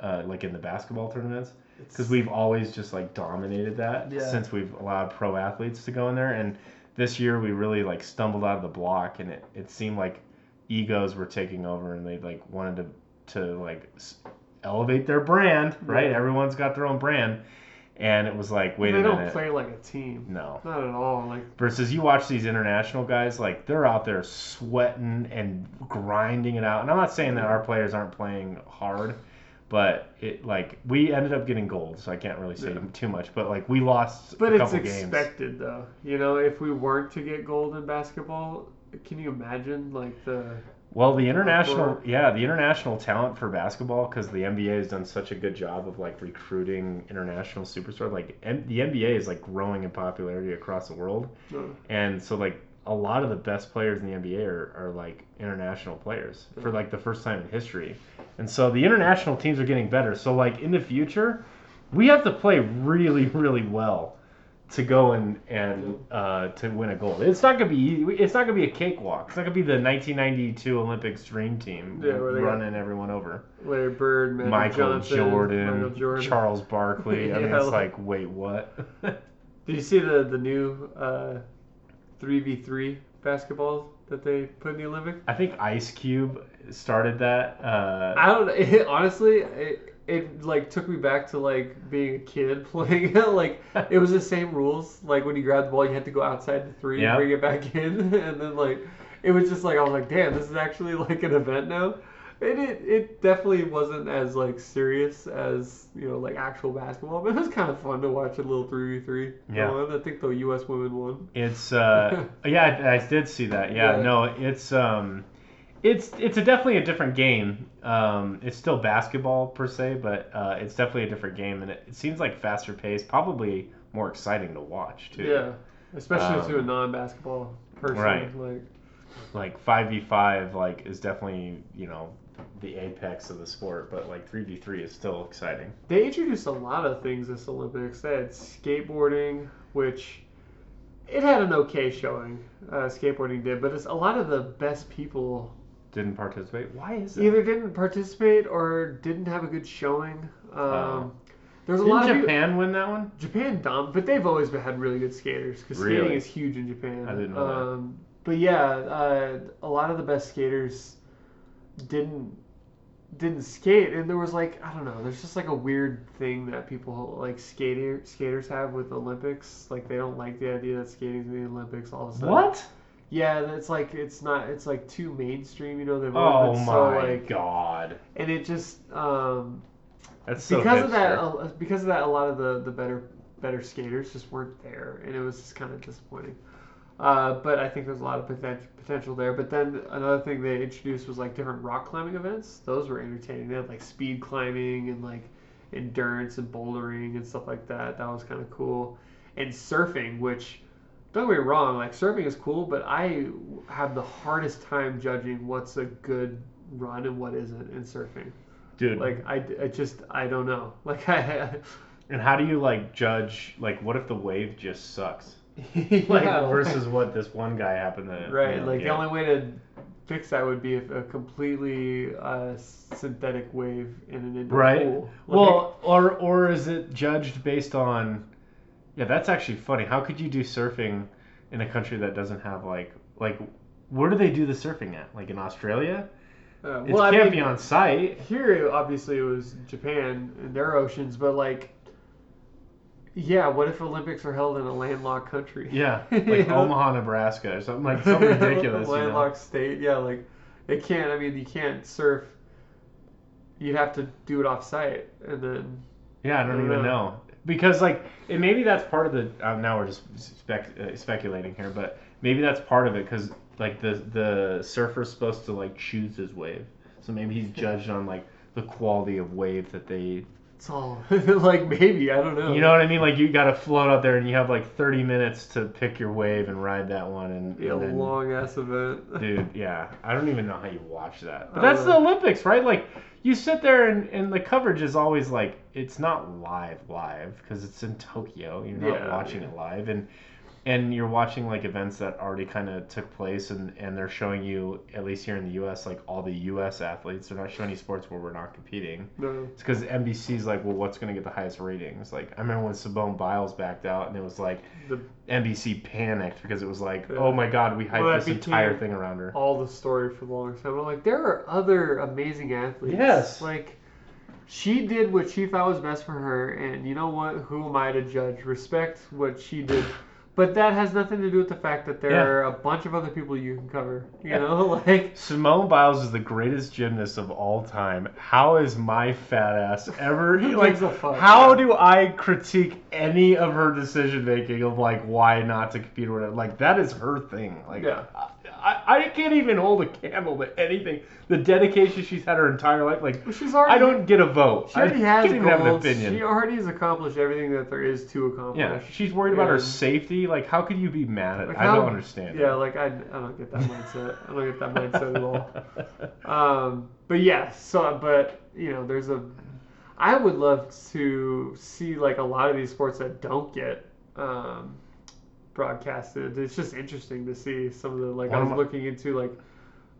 uh, like in the basketball tournaments. because we've always just like dominated that Yeah. since we've allowed pro athletes to go in there and this year we really like stumbled out of the block and it, it seemed like egos were taking over and they like wanted to to like elevate their brand right Yeah. everyone's got their own brand and it was like wait they a don't play like a team. no Not at all. Like versus you watch these international guys like they're out there sweating and grinding it out and i'm not saying that our players aren't playing hard but it like we ended up getting gold so i can't really say Yeah. too much but like we lost But a it's couple games expected though. You know, if we weren't to get gold in basketball, can you imagine like the well the international yeah the international talent for basketball because the nba has done such a good job of like recruiting international superstars like M- the nba is like growing in popularity across the world uh, and so like a lot of the best players in the NBA are, are like international players for like the first time in history. And so the international teams are getting better. So like in the future, we have to play really really well to go and and uh, to win a gold. It's not gonna be easy. It's not gonna be a cakewalk. It's not gonna be the 1992 Olympics dream team Yeah, where they got- running everyone over. Larry Bird, Magic Michael Johnson, Jordan, Michael Jordan. Charles Barkley. I mean, it's like- like wait what? Did you see the the new three v three basketball that they put in the Olympics? I think Ice Cube started that. Uh, I don't. It, honestly, it, it like took me back to like being a kid playing it. Like it was the same rules. Like when you grab the ball, you had to go outside the three, and bring it back in, and then like it was just like I was like, damn, this is actually like an event now. And it it definitely wasn't as like serious as you know like actual basketball, but it was kind of fun to watch a little three v three. Yeah. I think the U.S. women won. It's uh yeah, I, I did see that. Yeah, Yeah. no, it's um it's it's a definitely a different game. Um it's still basketball per se, but uh it's definitely a different game and it, it seems like faster paced, probably more exciting to watch too. Yeah, especially Um, to a non-basketball person. right. Like Like 5v5 like is definitely, you know, the apex of the sport, but like 3v3 is still exciting. They introduced a lot of things this Olympics. They had skateboarding, which it had an okay showing. Uh, skateboarding did, but it's a lot of the best people Didn't participate. Why is that? either didn't participate or didn't have a good showing. Um, Oh. There's a lot of Japan win that one? Japan dumb, but they've always had really good skaters because skating is huge in Japan. I didn't know that. um, But yeah, uh, a lot of the best skaters didn't didn't skate, and there was like I don't know, there's just like a weird thing that people like skater skaters have with Olympics. Like they don't like the idea that skating's in the Olympics all of a sudden. What? Yeah, it's like it's not. It's like too mainstream. You know, they've Oh my so like, god. and it just um, That's so because of that uh, because of that a lot of the the better better skaters just weren't there and it was just kind of disappointing uh, but i think there's a lot of potential potential there but then another thing they introduced was like different rock climbing events those were entertaining they had like speed climbing and like endurance and bouldering and stuff like that that was kind of cool and surfing which don't get me wrong like surfing is cool but i have the hardest time judging what's a good run and what isn't in surfing Dude, like I, I just I don't know. Like I, And how do you like judge like what if the wave just sucks? like Like versus what this one guy happened to right. you know, like get. the only way to fix that would be if a completely uh, synthetic wave in an indoor right. pool. Like, Well, or or is it judged based on? Yeah, that's actually funny. How could you do surfing in a country that doesn't have like like where do they do the surfing at? Like in Australia? uh, It well, I can't mean, be on site. here obviously it was Japan and their oceans, but like. Yeah, what if Olympics are held in a landlocked country? Yeah, like know? Omaha, Nebraska, or something like something ridiculous. you know? landlocked state. Yeah, like it can't. I mean, you can't surf. You'd have to do it off site, and then Yeah, I don't I don't even know. know because like and maybe that's part of the. Uh, now we're just spec, uh, speculating here, but maybe that's part of it because like the the surfer's supposed to like choose his wave, So maybe he's judged on like the quality of wave that they It's all like maybe I don't know. You know what I mean? Like you got to float out there and you have like 30 minutes to pick your wave and ride that one. And, Be a and then- long ass event. dude, yeah, I don't even know how you watch that. But that's the. Olympics, right? Like you sit there and, and the coverage is always like it's not live live because it's in Tokyo. You're not Yeah, watching yeah. it live and and you're watching like events that already kind of took place and and they're showing you at least here in the US like all the US athletes. They're not showing you sports where we're not competing. No. It's because NBC's like, well, what's going to get the highest ratings? Like, I remember when Simone Biles backed out, and it was like The NBC panicked because it was like, Yeah. oh my god, we hyped Well, this entire thing around her. all the story for the longest time. I'm like, there are other amazing athletes. Yes. Like, she did what she thought was best for her, and you know what? Who am I to judge? Respect what she did. But that has nothing to do with the fact that there Yeah. are a bunch of other people you can cover. You Yeah. know, like Simone Biles is the greatest gymnast of all time. How is my fat ass ever like? fuck? How do I critique any of her decision making of like why not to compete or whatever? Like that is her thing. Like Yeah. I, I I can't even hold a candle to anything. The dedication she's had her entire life. Like she's already. I don't get a vote. She already I has can't even have an opinion. She already has accomplished everything that there is to accomplish. Yeah, she's worried about her safety. Like, how could you be mad at? Like, I don't understand. Yeah, like I, I don't get that mindset. I don't get that mindset at all. Um, but yeah, so but you know, there's a. I would love to see like a lot of these sports that don't get um, broadcasted. It's just interesting to see some of the like I One of was my- looking into like.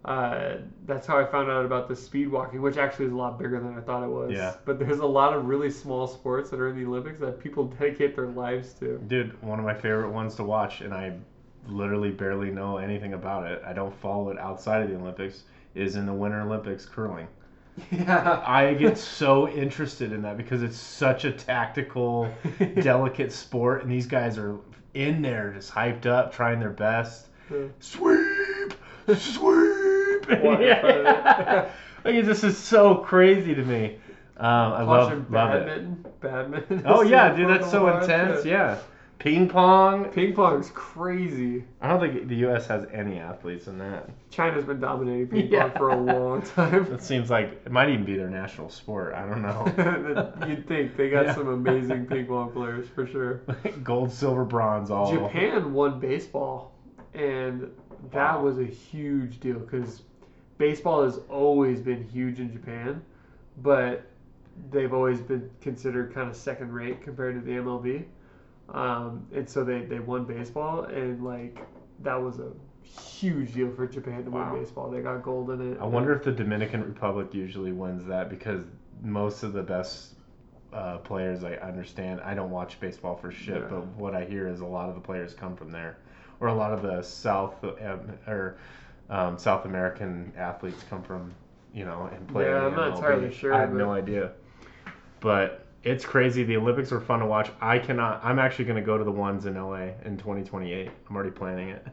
Uh, that's how I found out about the speed walking, which actually is a lot bigger than I thought it was. Yeah. But there's a lot of really small sports that are in the Olympics that people dedicate their lives to. Dude, one of my favorite ones to watch, and I literally barely know anything about it. I don't follow it outside of the Olympics. Is in the Winter Olympics curling. Yeah. I get so interested in that because it's such a tactical, delicate sport, and these guys are in there just hyped up, trying their best. Sweep, sweep. Yeah. like this is so crazy to me. Um, I love love it. badminton. Badminton. Oh yeah, dude, that's so intense. Yeah, ping pong. Ping pong's crazy. I don't think the U.S. has any athletes in that. China's been dominating ping Yeah. pong for a long time. It seems like it might even be their national sport. I don't know. You'd think they got Yeah. some amazing ping pong players for sure. Gold, silver, bronze, all. Japan won baseball, and that Wow. was a huge deal because baseball has always been huge in Japan, but they've always been considered kind of second rate compared to the MLB. Um, and so they, they won baseball, and like that was a huge deal for Japan to Wow. win baseball. They got gold in it. I wonder if the Dominican Republic usually wins that because most of the best uh, players I understand. I don't watch baseball for shit, Yeah. but what I hear is a lot of the players come from there, or a lot of the South um, or um, South American athletes come from you know and play. Yeah, in I'm the not MLB. entirely sure, I have but- no idea, but. It's crazy. The Olympics were fun to watch. I cannot. I'm actually going to go to the ones in LA in 2028. I'm already planning it.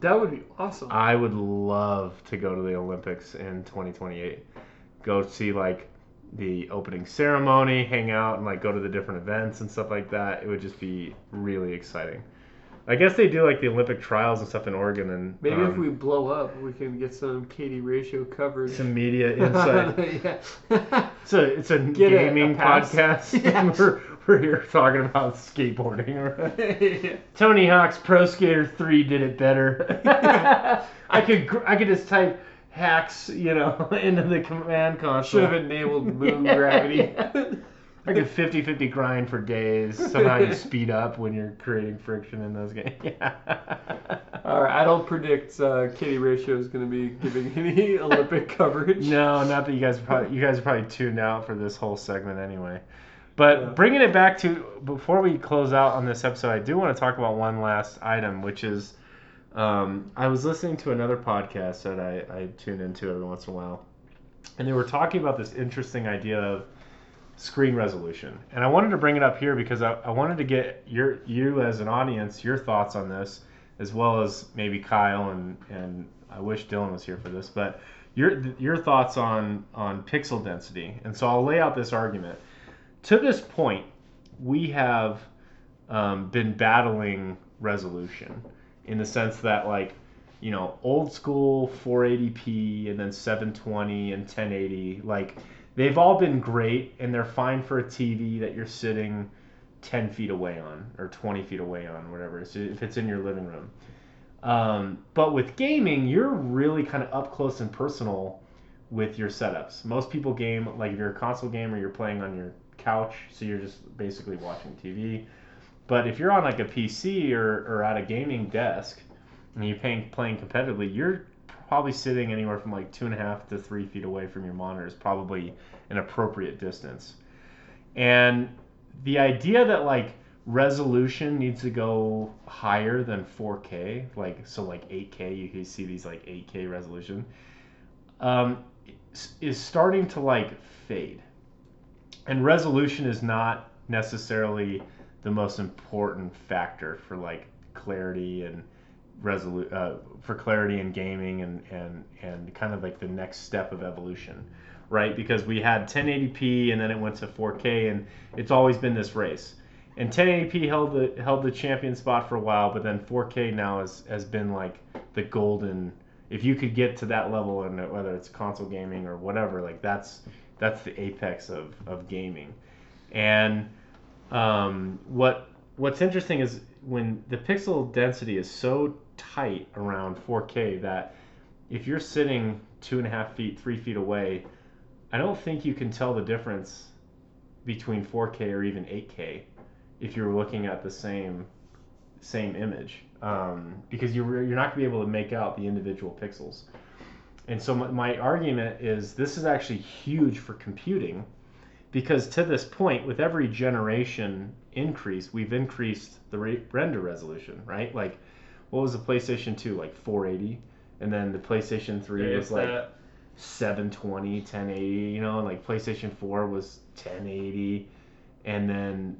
That would be awesome. I would love to go to the Olympics in 2028. Go see like the opening ceremony, hang out, and like go to the different events and stuff like that. It would just be really exciting. I guess they do like the Olympic trials and stuff in Oregon, and Maybe if um, we blow up, we can get some KD Ratio coverage. some media insight. yeah. It's a it's a Get a- a gaming podcast. Yeah. we're, we're here talking about skateboarding. Tony Hawk's Pro Skater 3 did it better. I could I could just type hacks, you know, into the command console. Should have enabled moon Yeah. Gravity. I could 50-50 grind for days. Somehow you speed up when you're creating friction in those games. Yeah. All right, I don't predict uh, KD Ratio is going to be giving any Olympic coverage. No, not that you guys are probably you guys are probably tuned out for this whole segment anyway. But Yeah. bringing it back to before we close out on this episode, I do want to talk about one last item, which is um, I was listening to another podcast that I, I tune into every once in a while, and they were talking about this interesting idea of screen resolution. And I wanted to bring it up here because I, I wanted to get your you as an audience your thoughts on this, as well as maybe Kyle and and I wish Dylan was here for this, but your your thoughts on on pixel density. And so I'll lay out this argument. To this point, we have um, been battling resolution in the sense that like you know, old school 480p and then 720 and 1080. Like they've all been great and they're fine for a TV that you're sitting 10 feet away on or 20 feet away on, whatever. If it's in your living room. Um, but with gaming, you're really kind of up close and personal with your setups. Most people game like if you're a console gamer, you're playing on your couch, so you're just basically watching TV. But if you're on like a PC or, or at a gaming desk and you're playing playing competitively, you're probably sitting anywhere from like two and a half to three feet away from your monitor is probably an appropriate distance. And the idea that like resolution needs to go higher than 4K, like so like 8K, you can see these like 8K resolution, um, is starting to like fade. And resolution is not necessarily the most important factor for like clarity and resolu- uh, for clarity in gaming and, and and kind of like the next step of evolution right? Because we had 1080p and then it went to 4k and it's always been this race. And 1080p held the held the champion spot for a while but then 4k now has has been like the golden if you could get to that level and whether it's console gaming or whatever like that's that's the apex of, of gaming. And um, what what's interesting is when the pixel density is so tight around 4K that if you're sitting two and a half feet, three feet away, I don't think you can tell the difference between 4K or even 8K if you're looking at the same same image um, because you're you're not gonna be able to make out the individual pixels. And so my, my argument is this is actually huge for computing because to this point, with every generation increase, we've increased the re- render resolution, right? Like, what was the PlayStation 2? Like 480? And then the PlayStation 3 Yeah, was like that- 720, 1080, you know, and like PlayStation 4 was 1080. And then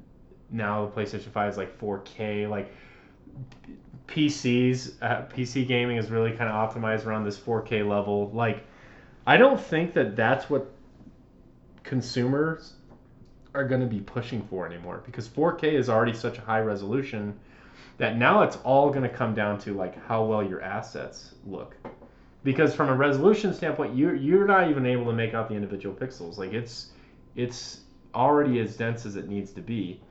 now the PlayStation 5 is like 4K. Like, PCs, uh, PC gaming is really kind of optimized around this 4K level. Like, I don't think that that's what consumers are going to be pushing for anymore because 4K is already such a high resolution that now it's all going to come down to like how well your assets look. Because from a resolution standpoint, you're you're not even able to make out the individual pixels. Like it's it's already as dense as it needs to be.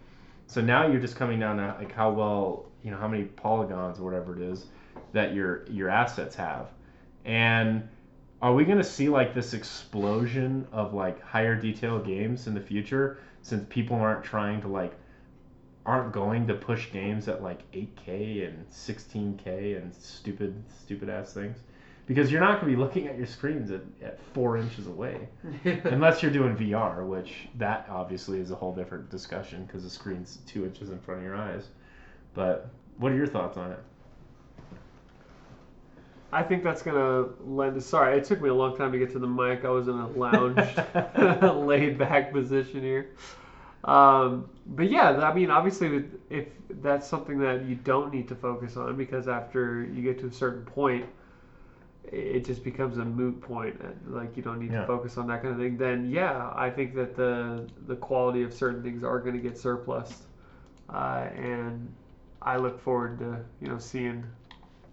So now you're just coming down to like how well you know how many polygons or whatever it is that your your assets have, and are we going to see like this explosion of like higher detail games in the future since people aren't trying to like aren't going to push games at like 8k and 16k and stupid stupid ass things because you're not going to be looking at your screens at, at four inches away unless you're doing vr which that obviously is a whole different discussion because the screen's two inches in front of your eyes but what are your thoughts on it I think that's gonna lend. Sorry, it took me a long time to get to the mic. I was in a lounged, laid back position here. Um, but yeah, I mean, obviously, if that's something that you don't need to focus on, because after you get to a certain point, it just becomes a moot point. Like you don't need Yeah. to focus on that kind of thing. Then yeah, I think that the the quality of certain things are going to get surplused, uh, and I look forward to you know seeing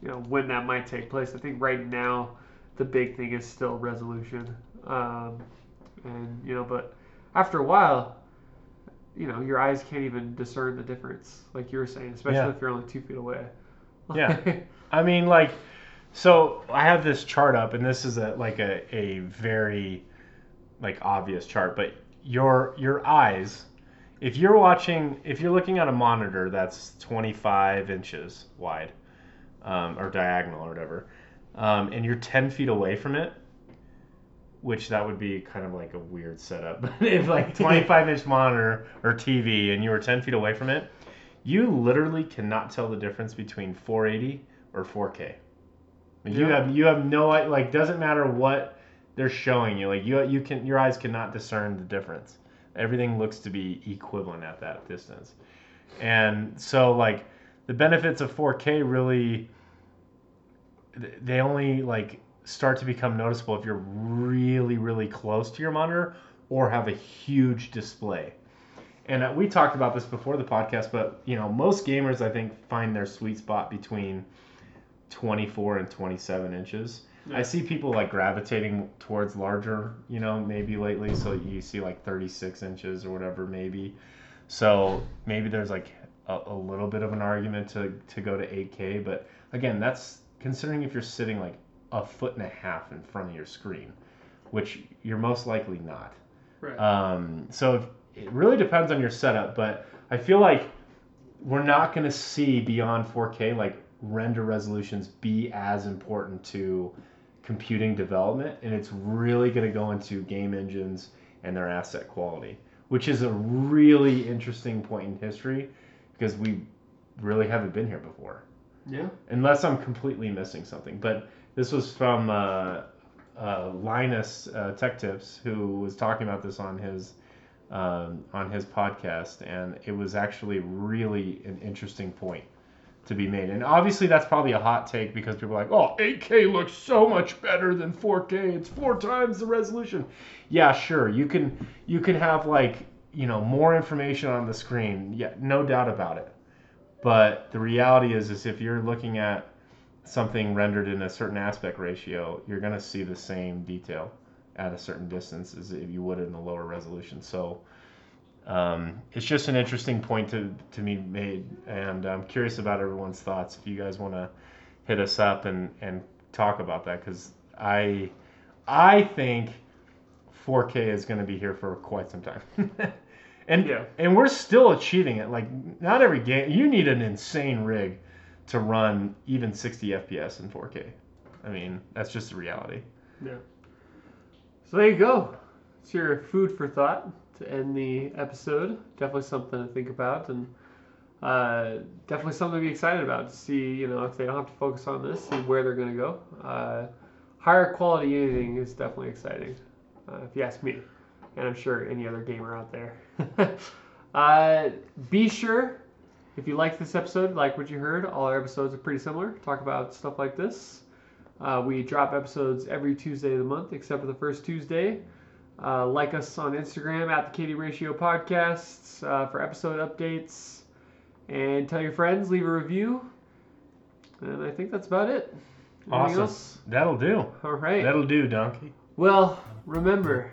you know when that might take place. I think right now the big thing is still resolution, um, and you know, but after a while, you know, your eyes can't even discern the difference, like you were saying, especially Yeah. if you're only two feet away. Yeah. I mean, like, so I have this chart up, and this is a like a, a very like obvious chart, but your your eyes, if you're watching, if you're looking at a monitor that's 25 inches wide, um, or diagonal or whatever, um, and you're 10 feet away from it, which that would be kind of like a weird setup. But if like 25 inch monitor or TV and you were 10 feet away from it, you literally cannot tell the difference between 480 or 4K. Like, You have you have no like doesn't matter what they're showing you like you you can your eyes cannot discern the difference. Everything looks to be equivalent at that distance. And so like the benefits of 4K really they only like start to become noticeable if you're really really close to your monitor or have a huge display and uh, we talked about this before the podcast but you know most gamers i think find their sweet spot between 24 and 27 inches. Yeah. I see people like gravitating towards larger, you know, maybe lately. So you see like 36 inches or whatever, maybe. So maybe there's like a, a little bit of an argument to, to go to 8K. But again, that's considering if you're sitting like a foot and a half in front of your screen, which you're most likely not. Right. Um, so it really depends on your setup, but I feel like we're not going to see beyond 4K like render resolutions be as important to computing development, and it's really going to go into game engines and their asset quality, which is a really interesting point in history because we really haven't been here before, yeah. unless I'm completely missing something. But this was from uh, uh, Linus uh, Tech Tips, who was talking about this on his um, on his podcast, and it was actually really an interesting point to be made. And obviously, that's probably a hot take because people are like, "Oh, 8K looks so much better than 4K. It's four times the resolution." Yeah, sure. You can you can have like you know more information on the screen. Yeah, no doubt about it. But the reality is, is if you're looking at something rendered in a certain aspect ratio, you're going to see the same detail at a certain distance as if you would in a lower resolution. So um, it's just an interesting point to, to be made, and I'm curious about everyone's thoughts. If you guys want to hit us up and, and talk about that, because I I think 4K is going to be here for quite some time. and Yeah. and we're still achieving it. Like not every game you need an insane rig to run even 60 FPS in 4K. I mean, that's just the reality. Yeah. So there you go. It's your food for thought to end the episode. Definitely something to think about, and uh, definitely something to be excited about. To see, you know, if they don't have to focus on this, see where they're going to go. Uh, higher quality anything is definitely exciting, uh, if you ask me, and I'm sure any other gamer out there. uh, be sure. If you like this episode, like what you heard, all our episodes are pretty similar. Talk about stuff like this. Uh, we drop episodes every Tuesday of the month, except for the first Tuesday. Uh, like us on Instagram at the KD Ratio Podcasts uh, for episode updates. And tell your friends, leave a review. And I think that's about it. Anything Awesome. else? That'll do. All right. That'll do, donkey. Well, remember,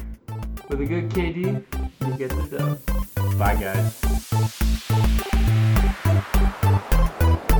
with a good KD, you get the dub. Bye, guys. Thank you.